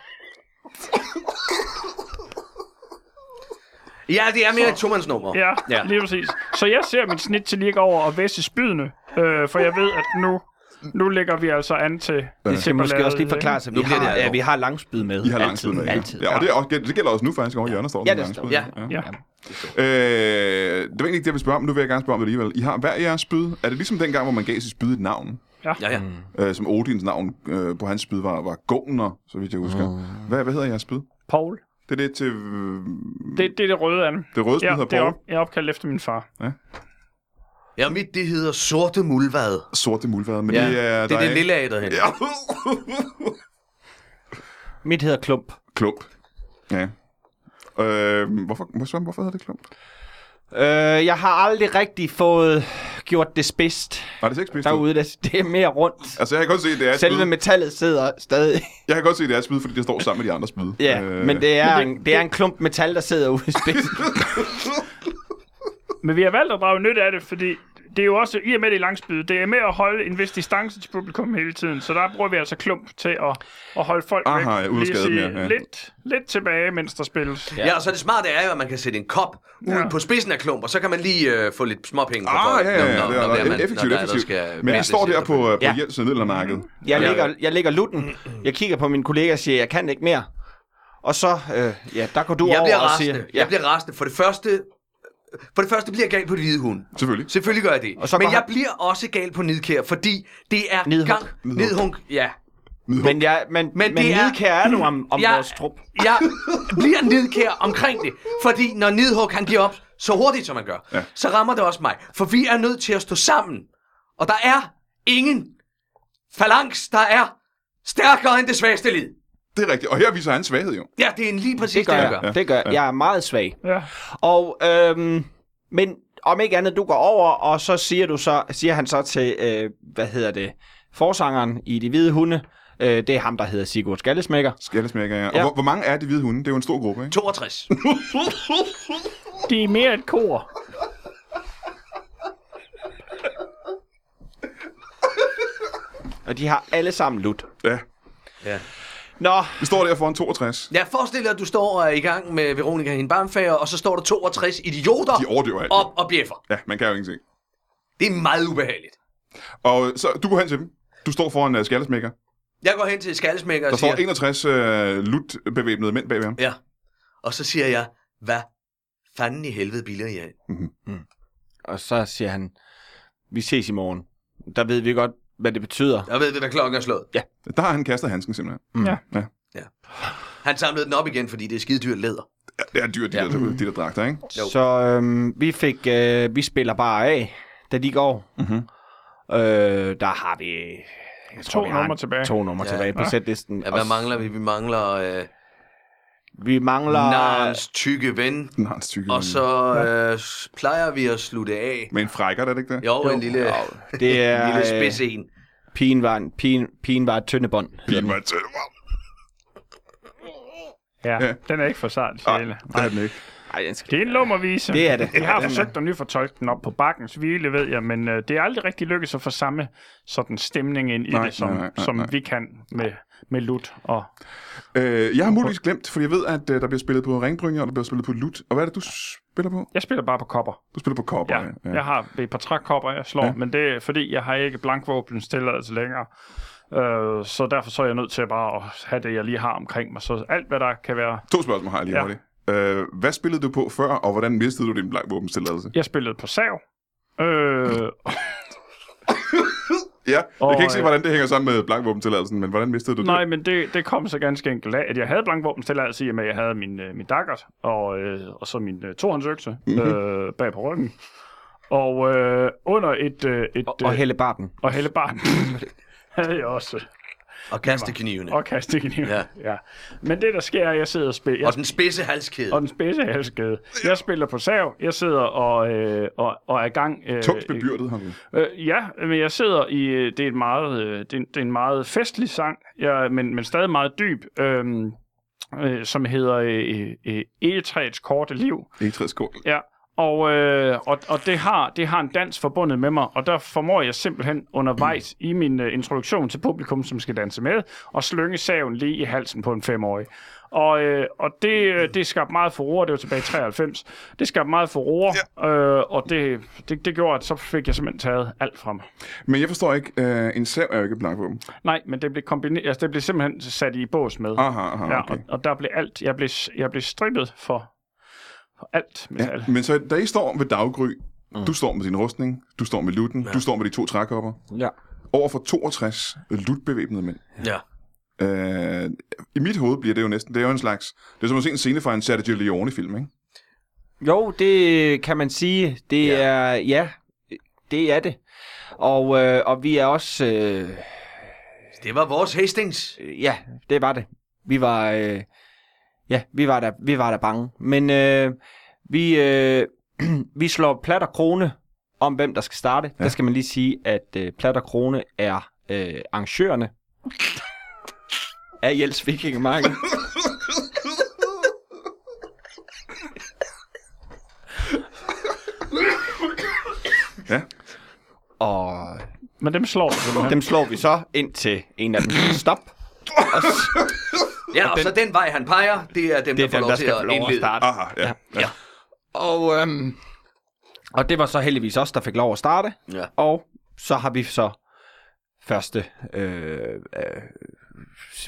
Speaker 4: Ja, det er mere et tomandsnummer.
Speaker 5: Ja,
Speaker 4: Ja.
Speaker 5: ja, lige præcis. Så jeg ser mit snit til lige over og væsse spydene, øh, for jeg ved, at nu, nu lægger vi altså an til...
Speaker 2: Det skal måske også lige forklare sig. Vi har,
Speaker 4: det
Speaker 2: ja, vi har langspyd med.
Speaker 1: I har lang
Speaker 2: altid,
Speaker 1: tid med. ja.
Speaker 2: Altid.
Speaker 1: Ja, og det, er også, det gælder også nu faktisk over i hjørnet, står der
Speaker 2: Ja, det står-
Speaker 1: langspyd.
Speaker 4: ja.
Speaker 5: Ja.
Speaker 1: Øh, det var egentlig ikke det, jeg ville spørge om. Nu vil jeg gerne spørge om det alligevel. I har hver jeres spyd. Er det ligesom dengang, hvor man gav sit spyd et navn?
Speaker 4: Ja, ja.
Speaker 1: Øh, som Odins navn øh, på hans spyd var, var Gunnar, så vidt jeg husker. Hvad, hvad hedder jeres spyd?
Speaker 5: Paul.
Speaker 1: Det er det til... Øh,
Speaker 5: Det, det er det røde af dem.
Speaker 1: det røde spyd
Speaker 5: Ja,
Speaker 1: hedder
Speaker 5: det er
Speaker 1: Paul.
Speaker 5: op, jeg er opkaldt efter min far.
Speaker 4: Ja, mit det hedder Sorte Muldvad.
Speaker 1: Sorte muldvad. Men
Speaker 4: Ja,
Speaker 1: det er,
Speaker 4: det er det lille af derhen.
Speaker 1: Ja.
Speaker 2: Mit hedder Klump.
Speaker 1: klump. Ja. Øh, hvorfor, hvorfor, hvorfor hedder det klump?
Speaker 2: Øh, jeg har aldrig rigtig fået gjort det spidst
Speaker 1: Nej, det ser ikke spidst ud.
Speaker 2: derude. Det, det er mere rundt.
Speaker 1: Altså, jeg kan godt se, det er
Speaker 2: Selve metallet sidder stadig.
Speaker 1: Jeg kan godt se, det er spyd, fordi det står sammen med de andre spyd.
Speaker 2: Ja,
Speaker 1: Øh,
Speaker 2: men det er,
Speaker 5: Men det-
Speaker 2: en, det er en klump metal, der sidder ude i spidsen.
Speaker 5: Men vi har valgt at drage nyt af det, fordi det er jo også, i og med det langspyd, det er med at holde en vis distance til publikum hele tiden, så der bruger vi altså klump til at, at holde folk
Speaker 1: Aha,
Speaker 5: væk.
Speaker 1: ja,
Speaker 5: Lige sige
Speaker 1: mere, ja.
Speaker 5: Lidt, lidt tilbage, mens der spilles.
Speaker 4: Ja, og så det smarte er jo, at man kan sætte en kop ud
Speaker 5: Ja.
Speaker 4: på spidsen af klump, og så kan man lige øh, få lidt småpenge på
Speaker 1: Ah,
Speaker 4: folk,
Speaker 1: ja, ja, ja,
Speaker 4: når-
Speaker 1: det
Speaker 4: når-
Speaker 1: er
Speaker 4: når man-
Speaker 1: effektivt,
Speaker 4: når der der
Speaker 1: effektivt.
Speaker 4: skal
Speaker 1: Men jeg
Speaker 4: væstes
Speaker 1: står der på,
Speaker 4: efterfølgende.
Speaker 1: på
Speaker 2: Ja.
Speaker 1: Jens middelaldermarkedet.
Speaker 2: Jeg
Speaker 4: Ja.
Speaker 2: lægger, jeg lægger lutten. Jeg kigger på min kollega og siger, jeg kan ikke mere. Og så, øh, ja, der går du
Speaker 4: Jeg
Speaker 2: over
Speaker 4: bliver
Speaker 2: og siger... Ja.
Speaker 4: Jeg bliver rasende. For det første, for det første bliver jeg gal på det hvide hund.
Speaker 1: Selvfølgelig.
Speaker 4: Selvfølgelig gør jeg det.
Speaker 2: Og så
Speaker 4: Men jeg
Speaker 2: han-
Speaker 4: bliver også gal på nidkær, fordi det er
Speaker 2: Nidhug.
Speaker 4: gang... Nidhunk. Ja.
Speaker 2: Men, jeg, men, men, men
Speaker 4: det er-
Speaker 2: nidkær er nu om, om
Speaker 4: Jeg-
Speaker 2: vores trup.
Speaker 4: Jeg bliver nidkær omkring det. Fordi når Nidhug han giver op så hurtigt, som man gør,
Speaker 1: Ja.
Speaker 4: så rammer det også mig. For vi er nødt til at stå sammen. Og der er ingen phalanx, der er stærkere end det svageste lid.
Speaker 1: Det er rigtigt. Og her viser han svaghed jo.
Speaker 4: Ja, det er en lige præcis
Speaker 2: Det gør
Speaker 4: det,
Speaker 2: jeg.
Speaker 4: gør.
Speaker 2: Det gør jeg. Jeg er meget svag.
Speaker 5: Ja.
Speaker 2: Og, øhm, men om ikke andet, du går over, og så siger, du så, siger han så til, øh, hvad hedder det, forsangeren i De Hvide Hunde, øh, det er ham, der hedder Sigurd Skallesmækker.
Speaker 1: Skallesmækker, ja. Og
Speaker 2: Ja.
Speaker 1: hvor, hvor mange er de hvide hunde? Det er jo en stor gruppe, ikke?
Speaker 4: 62.
Speaker 5: De er mere et kor.
Speaker 2: Og de har alle sammen lut.
Speaker 1: Ja.
Speaker 4: Ja.
Speaker 2: Nå,
Speaker 1: Vi står der foran 62.
Speaker 4: Jeg forestiller at du står og er i gang med Veronica hende barnfager, og så står der 62 idioter
Speaker 1: De overdøver alt.
Speaker 4: op og bjeffer.
Speaker 1: Ja, man kan jo ingenting.
Speaker 4: Det er meget ubehageligt.
Speaker 1: Og så, du går hen til dem. Du står foran uh, skallesmækker.
Speaker 4: Jeg går hen til skaldesmækker
Speaker 1: Der
Speaker 4: og siger,
Speaker 1: står 61 uh, lut-bevæbnede mænd bagved ham.
Speaker 4: ja. Og så siger jeg, hvad fanden i helvede bilder I af?
Speaker 2: og så siger han, vi ses i morgen. Der ved vi godt, hvad det betyder.
Speaker 4: Jeg ved, hvad klokken er slået.
Speaker 1: Der har han kastet handsken simpelthen.
Speaker 5: Ja.
Speaker 4: Han samlede den op igen, fordi det er skide dyrt læder.
Speaker 1: Ja, det er dyrt, de,
Speaker 4: Ja.
Speaker 1: der, de der dragter, ikke?
Speaker 4: Jo.
Speaker 2: Så øhm, vi fik, øh, vi spiller bare af, da de går.
Speaker 1: Mhm.
Speaker 2: Øh, der har vi... Jeg
Speaker 5: To
Speaker 2: vi har
Speaker 5: numre tilbage.
Speaker 2: To numre
Speaker 4: Ja.
Speaker 2: tilbage på
Speaker 5: Ja.
Speaker 2: sætlisten.
Speaker 4: Ja, hvad mangler vi? Vi mangler øh,
Speaker 2: Vi mangler...
Speaker 4: Narens tykke ven.
Speaker 1: Den har en stykke.
Speaker 4: Og så øh, plejer vi at slutte af.
Speaker 1: Med en frækker, er det ikke det?
Speaker 4: Jo, en lille,
Speaker 2: Det er...
Speaker 4: en lille
Speaker 2: øh,
Speaker 4: spids en.
Speaker 2: Pigen var, en, pigen, pigen var et tyndebånd.
Speaker 1: Pigen var tæt.
Speaker 5: Ja,
Speaker 1: Ja.
Speaker 5: den er ikke for sart,
Speaker 1: Nej,
Speaker 5: sjæle.
Speaker 1: det er den ikke.
Speaker 2: Ej, den skal...
Speaker 5: Det er en lummervise.
Speaker 2: Det er det.
Speaker 5: Vi har forsøgt at nyfortolke den op på bakkens hvile, ved jeg, men øh, det er aldrig rigtig lykkedes at få samme sådan stemning ind i
Speaker 1: Nej,
Speaker 5: det, som,
Speaker 1: nej, nej, nej,
Speaker 5: som vi kan med, med lut. Og
Speaker 1: Øh, jeg har muligvis glemt, for jeg ved, at øh, der bliver spillet på ringbrynjer, og der bliver spillet på lut. Og hvad er det, du spiller på?
Speaker 5: jeg spiller bare på kopper.
Speaker 1: Du spiller på kopper.
Speaker 5: Ja, ja. jeg har et par trækopper, jeg slår,
Speaker 1: Ja.
Speaker 5: ja. men det er fordi, jeg har ikke blankvåbens tilladelse længere. Øh, så derfor så er jeg nødt til bare at have det, jeg lige har omkring mig. Så alt, hvad der kan være...
Speaker 1: To spørgsmål har jeg lige
Speaker 5: Ja.
Speaker 1: hurtigt. Øh, hvad spillede du på før, og hvordan mistede du din blankvåbenstilladelse?
Speaker 5: Jeg spillede på sav. Øh,
Speaker 1: Ja, jeg
Speaker 5: Og,
Speaker 1: kan ikke se,
Speaker 5: øh,
Speaker 1: hvordan det hænger sammen med blankvåbentilladelsen, men hvordan mistede du
Speaker 5: Nej,
Speaker 1: det?
Speaker 5: men det, det kom så ganske enkelt af, at jeg havde blankvåbenstilladelse i og med, at jeg havde min, øh, min daggert og, øh, og så min øh, tohåndsøkse
Speaker 1: Mhm.
Speaker 5: øh, bag på ryggen. Og øh, under et... Øh, et
Speaker 2: Og, og Helle Barten.
Speaker 5: og hellebarn havde jeg også.
Speaker 4: Og kaste knivene.
Speaker 5: Og kastekniv.
Speaker 4: Ja.
Speaker 5: ja. Men det, der sker, er, at jeg sidder og spiller...
Speaker 4: Og den spidse halskæde.
Speaker 5: og den spidse halskæde. Jeg spiller på sav. Jeg sidder og, øh, og, og er i gang... Øh,
Speaker 1: Tungt bebyrdet har.
Speaker 5: Øh, ja, men jeg sidder i... øh, Det er, et meget, øh, det er, en- det er en meget festlig sang, jeg, men, men stadig meget dyb, øhm, øh, som hedder øh, øh, Egetræets korte liv.
Speaker 1: Ikke træet skål.
Speaker 5: Ja, Og, øh, og, og det, har, det har en dans forbundet med mig, og der formår jeg simpelthen undervejs i min uh, introduktion til publikum, som skal danse med, og slynge saven lige i halsen på en femårig. Og, øh, og det, øh, det skabte meget furore, det var tilbage i 93. Det skabte meget furore, ja. øh, og det, det, det gjorde, at så fik jeg simpelthen taget alt fra mig.
Speaker 1: Men jeg forstår ikke, øh, en sav er jo ikke et blankvåben.
Speaker 5: Nej, men det blev, kombineret, altså, det blev simpelthen sat i bås med.
Speaker 1: Aha, aha,
Speaker 5: ja,
Speaker 1: okay.
Speaker 5: og, og der blev alt, jeg blev, jeg blev strippet for alt metal.
Speaker 1: Ja, men så da I står ved daggry, mm. du står med din rustning, du står med lutten, ja. du står med de to trækopper,
Speaker 2: Ja.
Speaker 1: over for 62 lutbevæbnede mænd.
Speaker 4: Ja.
Speaker 1: Øh, I mit hoved bliver det jo næsten, det er jo en slags, det er som at se en scene fra en Sergio Leone-film, ikke?
Speaker 2: Jo, det kan man sige. Det
Speaker 4: Ja.
Speaker 2: er, ja, det er det. Og, øh, og vi er også, øh,
Speaker 4: Det var vores Hastings.
Speaker 2: ja, det var det. Vi var, øh, ja, vi var der, vi var der bange. Men øh, vi, øh, vi slår plat og krone om, hvem der skal starte. Ja. Der skal man lige sige, at øh, plat og krone er øh, arrangørerne af Jels Vikingemarked.
Speaker 1: Ja.
Speaker 2: Og
Speaker 5: Men dem slår simpelthen.
Speaker 2: dem slår vi så ind til en af dem stop. Og så,
Speaker 4: Ja, og så den vej, han peger, det er dem,
Speaker 2: det er
Speaker 4: der får
Speaker 2: dem,
Speaker 4: lov
Speaker 2: der
Speaker 4: til
Speaker 2: skal
Speaker 4: at
Speaker 2: få lov at
Speaker 4: indlede.
Speaker 2: starte.
Speaker 1: Aha, ja. ja.
Speaker 2: Og, øhm, og det var så heldigvis os, der fik lov at starte.
Speaker 4: Ja.
Speaker 2: Og så har vi så første, øh, øh,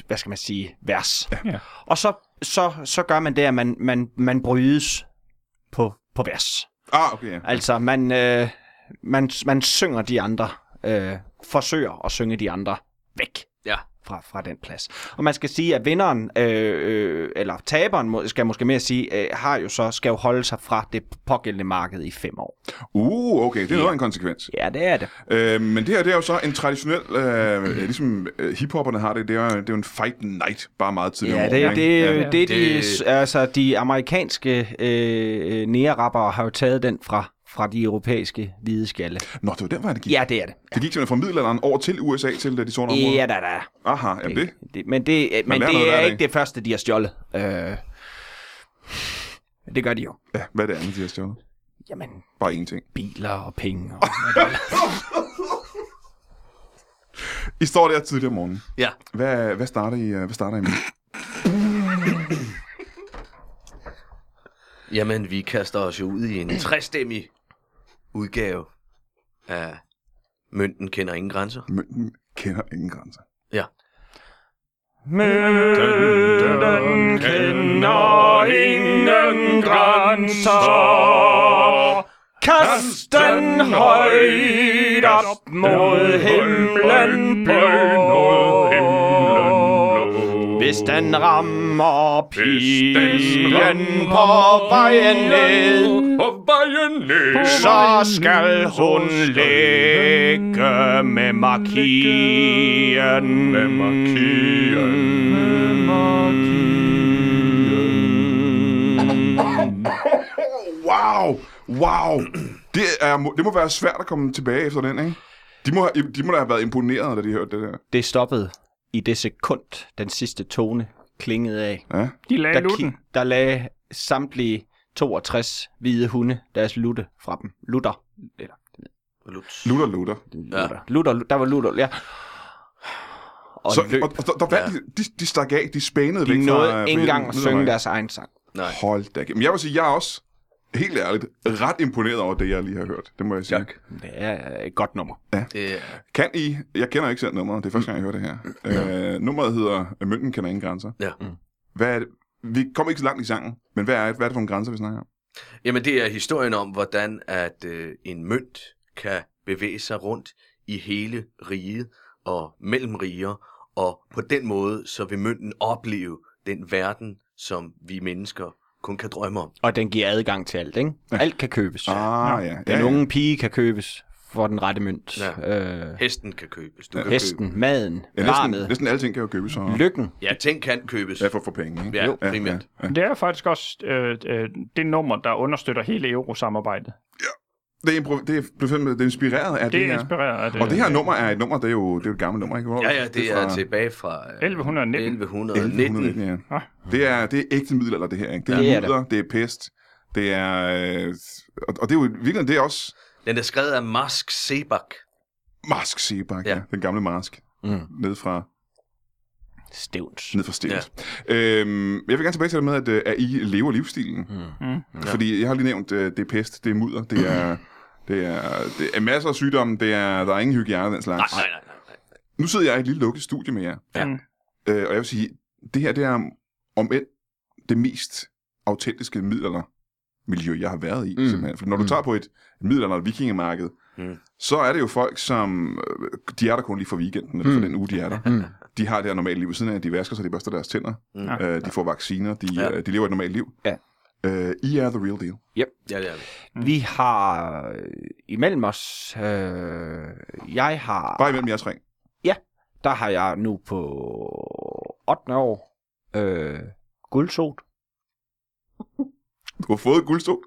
Speaker 2: hvad skal man sige, vers.
Speaker 5: Ja.
Speaker 2: Og så, så, så gør man det, at man, man, man brydes på, på vers.
Speaker 1: Ah, okay, ja.
Speaker 2: Altså, man, øh, man, man synger de andre, øh, forsøger at synge de andre væk
Speaker 4: Ja.
Speaker 2: Fra, fra den plads. Og man skal sige, at vinderen, øh, øh, eller taberen, skal måske mere sige, øh, har jo så, skal jo holde sig fra det pågældende marked i fem år.
Speaker 1: Uh, okay, det er noget af en konsekvens.
Speaker 2: Ja, det er det.
Speaker 1: Øh, men det her, det er jo så en traditionel, øh, ligesom øh, hiphopperne har det, det er, jo- det er jo en fight night, bare meget tidligere
Speaker 2: Ja,
Speaker 1: om
Speaker 2: det,
Speaker 1: morgenen,
Speaker 2: det,
Speaker 1: ja.
Speaker 2: det, det,
Speaker 4: Det-
Speaker 2: de, altså, de amerikanske øh, nære har jo taget den fra, fra de europæiske hvide skalle.
Speaker 1: Nå, det var den vej, det gik.
Speaker 2: Ja, det er det.
Speaker 1: Det gik simpelthen fra middelalderen over til USA til de sorte områder.
Speaker 2: Ja, da, da.
Speaker 1: Aha, jamen det.
Speaker 2: det, men det, men det er
Speaker 1: dag.
Speaker 2: ikke det første, de har stjålet. Øh, det gør de jo.
Speaker 1: Ja, hvad er det andet, de har stjålet?
Speaker 2: Jamen,
Speaker 1: Bare én ting.
Speaker 2: biler og penge. Og,
Speaker 1: I står der tidligere om morgenen.
Speaker 4: Ja.
Speaker 1: Hvad, hvad starter I, øh, hvad starter I med?
Speaker 4: Jamen, vi kaster os jo ud i en træstemmig udgave af Mønten kender ingen grænser.
Speaker 1: Mønten kender ingen grænser.
Speaker 4: Ja.
Speaker 5: Mønten kender ingen grænser. Kast den højt op mod himlen blå.
Speaker 2: hvis den rammer pigen på vejen ned,
Speaker 5: På vejen ned.
Speaker 2: så skal hun ligge med markien. Med
Speaker 1: Wow! Wow! Det, er, må- det må være svært at komme tilbage efter den, ikke? De må, have- de må da have været imponeret, da de hørte det der.
Speaker 2: Det stoppede i det sekund, den sidste tone klingede af.
Speaker 1: Ja.
Speaker 5: De lagde
Speaker 2: Der,
Speaker 5: lutten.
Speaker 2: ki- der lagde samtlige 62 hvide hunde deres lutte fra dem. Lutter. Eller,
Speaker 4: Lutz.
Speaker 1: Lutter, lutter.
Speaker 2: lutter. Lutter, der var lutter, ja. Og
Speaker 1: Så,
Speaker 2: løb.
Speaker 1: og, og, der, der vandt de, de, de stak af, de spænede væk
Speaker 2: De
Speaker 1: fra...
Speaker 2: nåede
Speaker 1: fra
Speaker 2: ikke engang at synge deres egen sang.
Speaker 4: Nej.
Speaker 1: Hold da. Men jeg vil sige, jeg er også, helt ærligt, ret imponeret over det, jeg lige har hørt. Det må jeg sige.
Speaker 4: Tak.
Speaker 2: Det er et godt nummer.
Speaker 4: Det er...
Speaker 1: Kan I, jeg kender ikke selv nummeret, det er første gang, jeg hører det her. Øh, nummeret hedder Mønten kender ingen grænser.
Speaker 4: Ja.
Speaker 1: Hvad er det? Vi kommer ikke så langt i sangen, men hvad er, hvad er det for en grænse, vi snakker om?
Speaker 4: Jamen, det er historien om, hvordan at øh, en mønt kan bevæge sig rundt i hele riget og mellem riger, og på den måde, så vil mønten opleve den verden, som vi mennesker kun kan drømme om.
Speaker 2: Og den giver adgang til alt, ikke? Alt kan købes.
Speaker 1: Ah, ja.
Speaker 2: Den
Speaker 1: ja, ja.
Speaker 2: unge pige kan købes for den rette mønt.
Speaker 4: Ja.
Speaker 2: Øh,
Speaker 4: Hesten kan købes. Du kan
Speaker 2: hesten, maden,
Speaker 1: Ja, næsten,
Speaker 2: barnet,
Speaker 1: næsten alting kan jo købes. Så...
Speaker 2: lykken.
Speaker 4: købe. Ja, ting kan købes.
Speaker 1: Ja, for, for penge, ikke?
Speaker 4: Ja, primært.
Speaker 1: Ja, ja.
Speaker 5: Det er faktisk også øh, øh, det nummer, der understøtter hele eurosamarbejdet.
Speaker 1: Det, er, det, er, det er inspireret af det,
Speaker 5: Det er
Speaker 1: her.
Speaker 5: inspireret af det.
Speaker 1: Og det her nummer er et nummer, det er jo, det er jo et gammelt nummer, ikke? Hvor-
Speaker 4: Ja, ja, det er
Speaker 1: fra
Speaker 4: tilbage fra øh,
Speaker 5: 1119.
Speaker 4: 1119.
Speaker 1: 1119, ja.
Speaker 5: Ah.
Speaker 1: Det er, det er ægte middelalder, det her, ikke? Det er
Speaker 2: Ja, det er
Speaker 1: mudder, det er pest, Det er... Øh, og, og det er jo virkelig, det er også
Speaker 4: Den er skrevet af Mask Sebak.
Speaker 1: Marsk Sebak, ja.
Speaker 4: Ja.
Speaker 1: Den gamle Marsk.
Speaker 2: Mm.
Speaker 1: Ned fra,
Speaker 2: Stævns.
Speaker 1: ned fra Stevens. Ja. Øhm, jeg vil gerne tilbage til det med, at, øh, at I lever livsstilen.
Speaker 5: Mm.
Speaker 1: Ja. Fordi jeg har lige nævnt, øh, det er pest, det er mudder, det er, det er, det er masser af sygdomme, det er, der er ingen hygiejne den slags.
Speaker 4: Nej, nej, nej. nej.
Speaker 1: Nu sidder jeg i et lille lukket studie med jer.
Speaker 4: Ja.
Speaker 5: Mm.
Speaker 1: Øh, og jeg vil sige, det her det er om end det mest autentiske middelaldermiljø, jeg har været i. Mm. Simpelthen. For når du
Speaker 2: Mm.
Speaker 1: tager på et middelalder vikingemarked,
Speaker 4: Mm.
Speaker 1: så er det jo folk, som... øh, De er der kun lige for weekenden, eller for
Speaker 2: Mm.
Speaker 1: den uge, de er der.
Speaker 2: Mm.
Speaker 1: De har det her normale liv ved siden af, de vasker sig, de børster deres tænder,
Speaker 4: Mm.
Speaker 5: Ja.
Speaker 1: øh, de får vacciner, de,
Speaker 4: Ja.
Speaker 1: ja. de lever et normalt liv.
Speaker 2: Ja.
Speaker 1: Øh, I er the real deal.
Speaker 4: Ja, det er det.
Speaker 2: Vi har øh, imellem os... Øh, jeg har...
Speaker 1: Bare imellem jer tre.
Speaker 2: Der har jeg nu på 8. år øh, guldsot.
Speaker 1: Du har fået guldstol.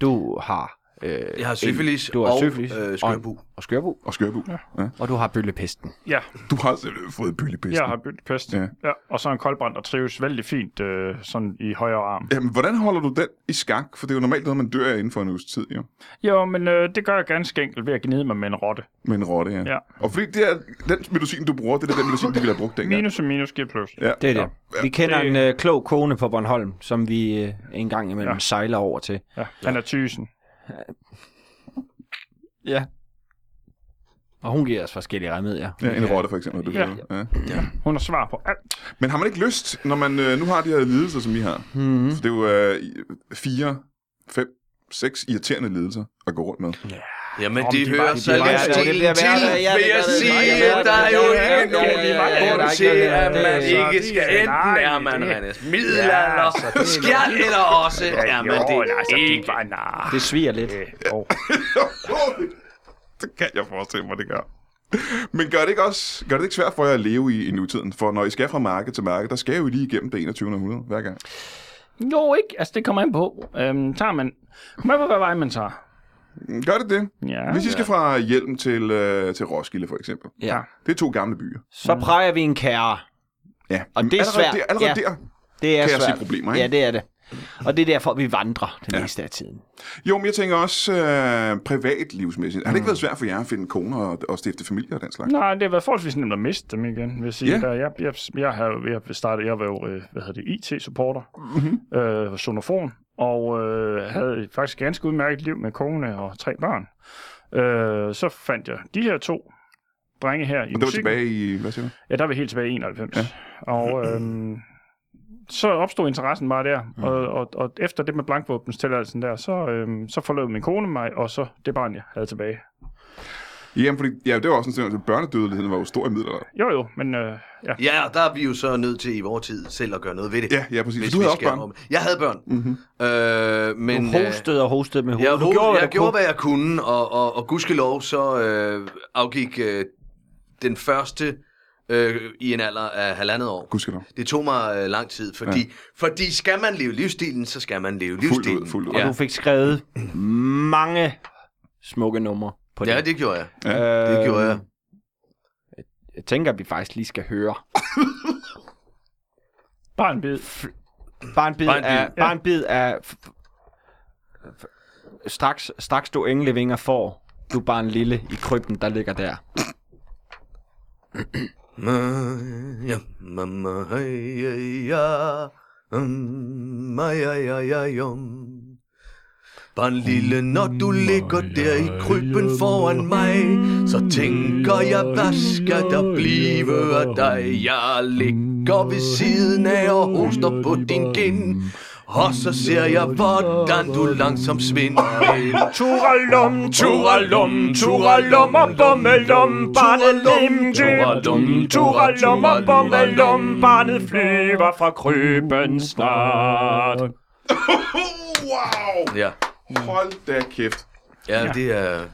Speaker 2: Du har... Øh,
Speaker 4: Jeg har syfilis
Speaker 2: en- du har
Speaker 4: og
Speaker 2: syfilis
Speaker 4: øh, skørbu.
Speaker 2: og skørbu.
Speaker 1: Og skørbu.
Speaker 5: Ja.
Speaker 1: Ja.
Speaker 2: Og du har bøllepesten.
Speaker 5: Ja,
Speaker 1: Du har simpelthen fået bøllepesten.
Speaker 5: jeg har byttet pest.
Speaker 1: Ja.
Speaker 5: Ja. ja. Og så en koldbrand, der trives vældig fint øh, sådan i højre arm.
Speaker 1: Jamen, hvordan holder du den i skak? For det er jo normalt noget, man dør af inden for en uges tid, jo.
Speaker 5: Jo, men øh, det gør jeg ganske enkelt ved at gnide mig med en rotte.
Speaker 1: Med en rotte, ja.
Speaker 5: Ja.
Speaker 1: Og fordi det er, den medicin, du bruger, det er den medicin, de ville have brugt dengang.
Speaker 5: Minus og minus giver plus.
Speaker 1: Ja.
Speaker 2: Det er det.
Speaker 1: Ja.
Speaker 2: Vi kender
Speaker 5: Det-
Speaker 2: en øh, klog kone på Bornholm, som vi øh, en gang imellem
Speaker 5: Ja.
Speaker 2: ja. sejler over til.
Speaker 5: Ja, han er tysen.
Speaker 2: Ja. Og hun giver os forskellige remedier.
Speaker 1: Ja, en rotte for eksempel. Du
Speaker 5: Ja.
Speaker 1: ja. ja.
Speaker 5: Hun har svar på alt.
Speaker 1: Men har man ikke lyst, når man øh, nu har de her lidelser, som vi har?
Speaker 2: Mm-hmm.
Speaker 1: For det er jo øh, fire, fem, seks irriterende lidelser at gå rundt med.
Speaker 4: Jamen, det
Speaker 5: de
Speaker 4: hører så
Speaker 5: de
Speaker 4: lidt
Speaker 5: det
Speaker 4: til,
Speaker 2: bliver
Speaker 4: til,
Speaker 2: værre, ja, det
Speaker 4: vil jeg
Speaker 2: det.
Speaker 4: sige, der er jo ikke nogen grund til, at man ikke skal enten er man
Speaker 5: det-
Speaker 4: Rennes middelalder,
Speaker 2: Ja, så det er-
Speaker 4: skjald eller også er man det
Speaker 5: det
Speaker 4: ikke.
Speaker 2: Det sviger lidt.
Speaker 5: Jo.
Speaker 1: det kan jeg forestille mig, det gør. Men gør det ikke også gør det ikke svært for jer at leve i, i nutiden? For når I skal fra marked til marked, der skal I jo lige igennem det 21. århundrede hver gang.
Speaker 5: Jo, ikke. Altså, det kommer an på. Øhm, tager man... På, hvad vej man tager.
Speaker 1: Gør det det?
Speaker 5: Ja.
Speaker 1: Hvis I skal fra Hjelm til, øh, til Roskilde, for eksempel.
Speaker 2: Ja.
Speaker 1: Det er to gamle byer.
Speaker 2: Så præger vi en kære.
Speaker 1: Ja.
Speaker 2: Og det er
Speaker 1: allerede
Speaker 2: svært.
Speaker 1: Der, allerede
Speaker 2: Ja.
Speaker 1: der
Speaker 2: Det er
Speaker 1: kan jeg se
Speaker 2: svært.
Speaker 1: problemer, ikke?
Speaker 2: Ja, det er det. Og det er derfor, vi vandrer det
Speaker 1: Ja.
Speaker 2: meste af tiden.
Speaker 1: Jo, men jeg tænker også øh, privatlivsmæssigt. Har det ikke været svært for jer at finde koner og, og stifte familie og den slags?
Speaker 5: Nej, det har været forholdsvis nemt at miste dem igen, vil jeg sige.
Speaker 1: Ja.
Speaker 5: Der, jeg, jeg, jeg, har, jeg startede, jeg var jo, øh, hvad hedder det, IT-supporter mm-hmm. øh, hos Sonofon, og øh, havde faktisk et ganske udmærket liv med kone og tre børn. Øh, så fandt jeg de her to drenge her i
Speaker 1: Og det var
Speaker 5: musikken.
Speaker 1: tilbage i, hvad siger du?
Speaker 5: Ja, der var helt tilbage i 91. Ja. Og øhm, så opstod interessen bare der. Mm. Og, og, og efter det med blankvåbenstilladelsen der, så, øhm, så forlod min kone mig, og så det barn, jeg havde tilbage.
Speaker 1: Jamen, fordi, ja, det var også sådan, at børnedødeligheden var jo stor i middelalderen.
Speaker 5: Jo jo, men øh, ja.
Speaker 4: Ja, og der er vi jo så nødt til i vores tid selv at gøre noget ved det.
Speaker 1: Ja, ja, præcis.
Speaker 4: Hvis
Speaker 1: du havde også børn.
Speaker 4: om- Jeg havde børn. Mm-hmm. Øh, men,
Speaker 2: Du hostede og hostede med hovedet.
Speaker 4: Jeg,
Speaker 2: du
Speaker 4: ho-
Speaker 2: gjorde, hvad
Speaker 4: jeg
Speaker 2: du
Speaker 4: gjorde,
Speaker 2: kunne.
Speaker 4: hvad jeg kunne, og, og, og gudskelov så øh, afgik øh, den første øh, i en alder af halvandet år.
Speaker 1: Gudskelov.
Speaker 4: Det tog mig øh, lang tid, fordi, ja. fordi skal man leve livsstilen, så skal man leve
Speaker 1: Fuldt ud,
Speaker 4: livsstilen.
Speaker 1: fuldt ud.
Speaker 2: Og
Speaker 4: Ja.
Speaker 2: du fik skrevet mange smukke numre på
Speaker 4: ja,
Speaker 2: det.
Speaker 4: det gjorde jeg.
Speaker 2: Øh,
Speaker 4: Det gjorde jeg.
Speaker 2: Jeg tænker, at vi faktisk lige skal høre.
Speaker 5: Bare en bid.
Speaker 2: Bare en bid
Speaker 4: Bare en bid,
Speaker 2: af...
Speaker 5: ja.
Speaker 2: Bare en bid af straks, straks du englevinger får, du bare en lille i krybben, der ligger der.
Speaker 4: Ja, mamma, hey, hey, ja. Mm, ja, ja, ja, jum. Bare en lille, når du ligger der i krybben foran mig, så tænker jeg, hvad skal der blive af dig? Jeg ligger ved siden af og hoster på din kind, og så ser jeg, hvordan du langsomt svinder ind.
Speaker 5: Turalum, turalum, turalum og bummelum, barnet lim
Speaker 4: Turalum,
Speaker 5: turalum og bummelum, barnet flyver fra krybben snart.
Speaker 1: wow!
Speaker 4: Ja,
Speaker 1: Hold da kæft.
Speaker 4: ja, det er...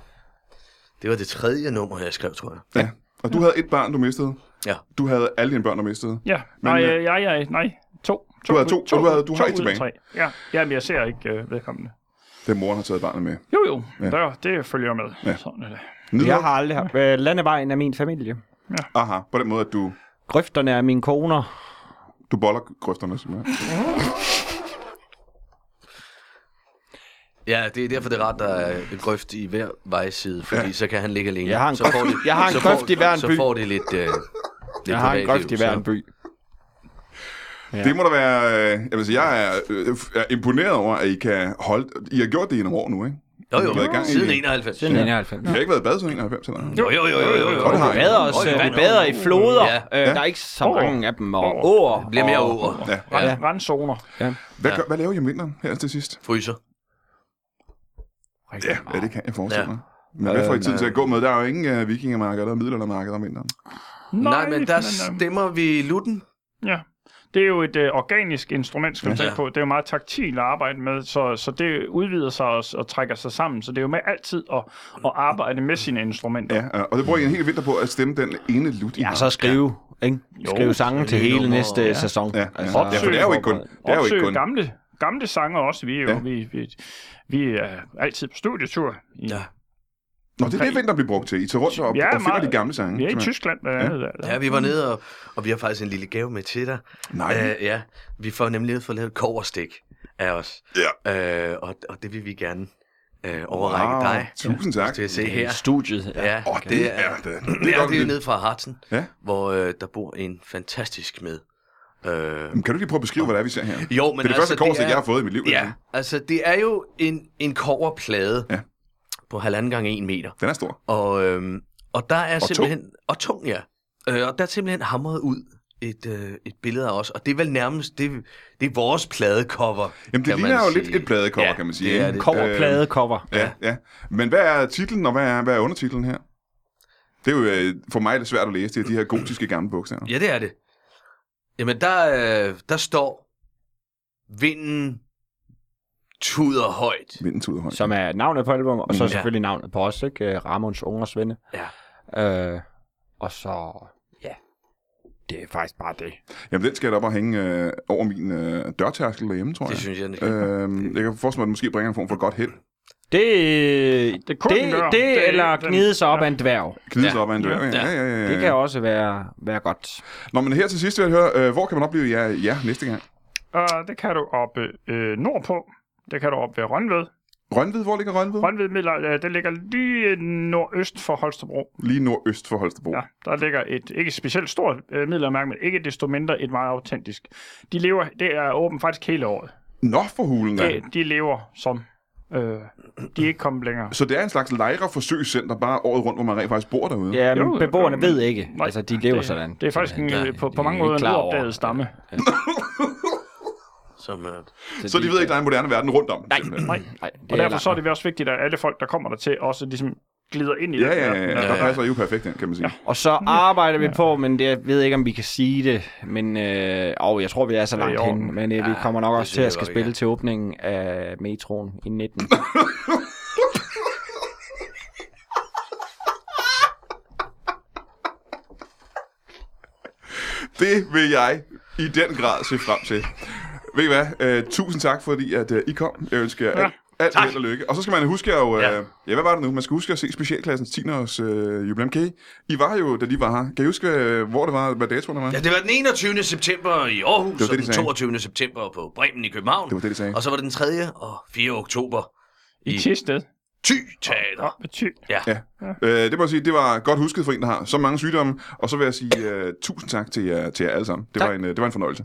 Speaker 4: Det var det tredje nummer, jeg skrev, tror jeg.
Speaker 1: Ja. Og du havde et barn, du mistede.
Speaker 4: Ja.
Speaker 1: Du havde alle dine børn, du mistede.
Speaker 5: Ja, nej,
Speaker 1: Men,
Speaker 5: øh, ja, ja, nej, to.
Speaker 1: Du havde to, og du havde- du har
Speaker 5: to
Speaker 1: et
Speaker 5: af
Speaker 1: tilbage.
Speaker 5: tre. Ja, ja, men jeg ser ikke øh, vedkommende.
Speaker 1: Det moren har taget barnet med.
Speaker 5: Jo, jo,
Speaker 1: Ja.
Speaker 5: ja. der, det følger med.
Speaker 1: Ja.
Speaker 5: Sådan er det.
Speaker 1: Nyder
Speaker 2: Jeg har aldrig haft... Øh, landevejen er min familie.
Speaker 1: Aha, på den måde, at du,
Speaker 2: Grøfterne er mine koner.
Speaker 1: du boller grøfterne, simpelthen.
Speaker 4: Ja, det er derfor, det er rart, der er en grøft i hver vejside, fordi ja. så kan han ligge alene.
Speaker 2: Jeg har en
Speaker 4: så
Speaker 2: grøft-
Speaker 4: får det,
Speaker 2: jeg har en
Speaker 4: så
Speaker 2: grøft
Speaker 4: får,
Speaker 2: i hver en
Speaker 4: Så
Speaker 2: by.
Speaker 4: får det lidt, øh, lidt
Speaker 2: Jeg har en grøft i hver
Speaker 4: så-
Speaker 2: en by.
Speaker 1: Ja. Det må da være... øh, Jeg vil sige, jeg er, øh, er imponeret over, at I kan holde... I har gjort det i nogle år nu, ikke?
Speaker 4: Jo, jo,
Speaker 1: i-
Speaker 4: siden 91.
Speaker 2: Siden 91.
Speaker 1: I har ikke været i bad siden 91, eller?
Speaker 4: Jo, jo, jo, jo, jo, jo.
Speaker 1: Og det har
Speaker 2: Vi
Speaker 1: I.
Speaker 2: bader, os, øh, vi bader i floder.
Speaker 4: Ja.
Speaker 2: Øh, Der er ikke så
Speaker 5: Åer.
Speaker 2: mange af dem. Og
Speaker 5: Åer.
Speaker 2: åer.
Speaker 4: Det bliver mere over.
Speaker 1: Ja.
Speaker 4: Ja.
Speaker 5: Ja. Randzoner.
Speaker 1: Hvad, hvad laver I om vinteren her til sidst?
Speaker 4: Fryser.
Speaker 1: Ja, ja det kan jeg forestille
Speaker 4: Ja.
Speaker 1: mig. Men hvad får I tid til at gå med? Der er jo ingen uh, vikingemarkeder eller middelaldermarkeder om vinteren.
Speaker 4: Nej, men der
Speaker 5: øh,
Speaker 4: stemmer vi lutten.
Speaker 5: Ja. Det er jo et øh, organisk instrument, skal man
Speaker 4: Ja.
Speaker 5: tænke på. Det er jo meget taktilt at arbejde med, så, så det udvider sig og, og trækker sig sammen. Så det er jo med altid at, at arbejde med sine instrumenter.
Speaker 1: Ja, øh, og det bruger I en hel vinter på at stemme den ene lut, I
Speaker 2: Ja, så skrive, ikke? Skrive sange til hele
Speaker 4: nummer,
Speaker 2: næste
Speaker 4: ja.
Speaker 2: sæson.
Speaker 1: Ja,
Speaker 2: Altså,
Speaker 1: ja, for det er jo ikke kun... Det er jo ikke kun
Speaker 5: gamle, gamle sanger også. Vi er jo
Speaker 1: Ja.
Speaker 5: ja. vi, vi, vi er altid på studietur. I,
Speaker 4: Ja.
Speaker 1: Nå, det er det, vinter bliver brugt til. I tager rundt og,
Speaker 5: Ja,
Speaker 1: og finder
Speaker 5: meget.
Speaker 1: de gamle sange.
Speaker 5: Vi er i. Tyskland blandt andet. Ja.
Speaker 4: Ja, vi var nede, og, og vi har faktisk en lille gave med til dig.
Speaker 1: Nej.
Speaker 4: Uh, ja, vi får nemlig at få lavet et koverstik af os.
Speaker 1: Ja.
Speaker 4: Uh, og, og det vil vi gerne uh, overrække
Speaker 1: Wow,
Speaker 4: dig.
Speaker 1: tusind tak.
Speaker 4: Til at se
Speaker 2: i
Speaker 4: her.
Speaker 2: studiet. Ja.
Speaker 4: Ja,
Speaker 1: Åh, det er det.
Speaker 4: Det
Speaker 1: Det er
Speaker 4: er, det er nede fra Hartsen,
Speaker 1: Ja.
Speaker 4: hvor øh, der bor en fantastisk med. Øh,
Speaker 1: Kan du lige prøve at beskrive, hvad det er, vi ser her?
Speaker 4: jo, men
Speaker 1: det er det
Speaker 4: altså,
Speaker 1: første korstik,
Speaker 4: er-
Speaker 1: jeg har fået i mit liv.
Speaker 4: Ja, altså det er jo en, en koverplade
Speaker 1: Ja.
Speaker 4: på halvanden gange en meter.
Speaker 1: Den er stor.
Speaker 4: Og, øhm, og der er
Speaker 1: tung.
Speaker 4: simpelthen... Og tung, ja. Øh, og der er simpelthen hamret ud et, øh, et billede af os. Og det er vel nærmest... Det, det er vores pladecover,
Speaker 1: Jamen, det
Speaker 4: kan man
Speaker 1: ligner jo
Speaker 4: sige.
Speaker 1: lidt et pladecover,
Speaker 4: Ja,
Speaker 1: kan man sige.
Speaker 4: det er det.
Speaker 2: Cover, plade, cover.
Speaker 1: Ja, ja. Men hvad er titlen, og hvad er, hvad er undertitlen her? Det er jo øh, for mig lidt svært at læse. Det er de her gotiske gamle bogstaver.
Speaker 4: Ja, det er det. Jamen, der, øh, der står... Vinden tuder højt.
Speaker 1: Vinden tuder højt.
Speaker 2: Som er navnet på albumet, og så
Speaker 4: Ja.
Speaker 2: selvfølgelig navnet på os, ikke? Øh, Ramons Ungers Venne.
Speaker 4: Ja.
Speaker 2: Øh, og så, ja, det er faktisk bare det.
Speaker 1: Jamen, den skal jeg da op og hænge øh, over min øh, dørtærskel derhjemme, tror jeg.
Speaker 4: Det synes jeg, den skal.
Speaker 1: Øhm, jeg kan forestille mig, at det måske bringer en form for godt held.
Speaker 2: Det,
Speaker 5: Det kunne
Speaker 2: det, det,
Speaker 5: Det-
Speaker 2: eller gnide sig op
Speaker 5: ja.
Speaker 2: af en dværg.
Speaker 1: Gnide
Speaker 4: Ja.
Speaker 1: sig op ad en dør. Ja,
Speaker 4: Ja.
Speaker 1: ja, ja, ja.
Speaker 2: Det kan også være, være godt.
Speaker 1: Nå, men her til sidst vil jeg høre, øh, hvor kan man opleve jer, jer næste gang?
Speaker 5: Og det kan du oppe øh, nordpå. Det kan du op ved Rønved.
Speaker 1: Rønved, hvor ligger Rønved?
Speaker 5: Rønved Midler, øh, det ligger lige nordøst for Holstebro.
Speaker 1: Lige nordøst for Holstebro.
Speaker 5: Ja, der ligger et ikke specielt stort øh, midlermærke, men ikke desto mindre et meget autentisk. De lever, det er åbent faktisk hele året.
Speaker 1: Nå, for hulen da.
Speaker 5: Det, de lever som, øh, de er ikke kommet længere.
Speaker 1: Så det er en slags lejreforsøgscenter, bare året rundt, hvor man rent faktisk bor derude?
Speaker 2: Ja, men
Speaker 5: Jo,
Speaker 2: beboerne
Speaker 5: jo,
Speaker 2: ved ikke.
Speaker 5: Nej,
Speaker 2: altså, de lever
Speaker 5: det,
Speaker 2: sådan.
Speaker 5: Det er faktisk en,
Speaker 2: Ja,
Speaker 5: øh, på,
Speaker 2: de
Speaker 5: på
Speaker 2: er
Speaker 5: mange måder en uopdaget stamme.
Speaker 4: Som, øh,
Speaker 1: Så de ved ikke, der er en moderne verden rundt om?
Speaker 2: Nej.
Speaker 5: Nej.
Speaker 2: Nej,
Speaker 5: Og derfor så er det også vigtigt, at alle folk, der kommer der til, også ligesom glider ind i
Speaker 1: Ja,
Speaker 5: den
Speaker 1: ja, ja, ja. Der passer jo perfekt ind, kan man sige.
Speaker 2: Og så arbejder vi på, men det, jeg ved ikke, om vi kan sige det, men øh, åh, jeg tror, vi er så
Speaker 5: Det
Speaker 2: langt hen, men øh, vi
Speaker 4: Ja,
Speaker 2: kommer nok
Speaker 4: det
Speaker 2: også til at skal spille
Speaker 4: kan.
Speaker 2: til åbningen af metroen i 19.
Speaker 1: Det vil jeg i den grad se frem til. Ved I hvad? Uh, tusind tak, fordi at, uh, I kom. Jeg ønsker jer
Speaker 5: Ja.
Speaker 1: alt, alt held og lykke. Og så skal man huske at, uh, ja.
Speaker 4: Ja.
Speaker 1: ja, hvad var det nu? Man skal huske at se specialklassens 10 års uh, jubilæum. Kan I? I var jo, da de var her. Kan I huske, uh, hvor det var, hvad datoerne var?
Speaker 4: Ja, det var den 21. september i Aarhus,
Speaker 1: det,
Speaker 4: og
Speaker 1: de
Speaker 4: den
Speaker 1: sagde.
Speaker 4: 22. september på Bremen i København.
Speaker 1: Det var det, de sagde.
Speaker 4: Og så var det den 3. og 4. oktober
Speaker 5: I
Speaker 4: i
Speaker 5: Tisted.
Speaker 4: Thy Teater.
Speaker 5: Ja, ty.
Speaker 4: Ja.
Speaker 1: Ja. Øh, det må jeg sige, det var godt husket for en, der har så mange sygdomme. Og så vil jeg sige uh, tusind tak til jer, til jer alle sammen. Det,
Speaker 2: Tak.
Speaker 1: var en, uh, det var en fornøjelse.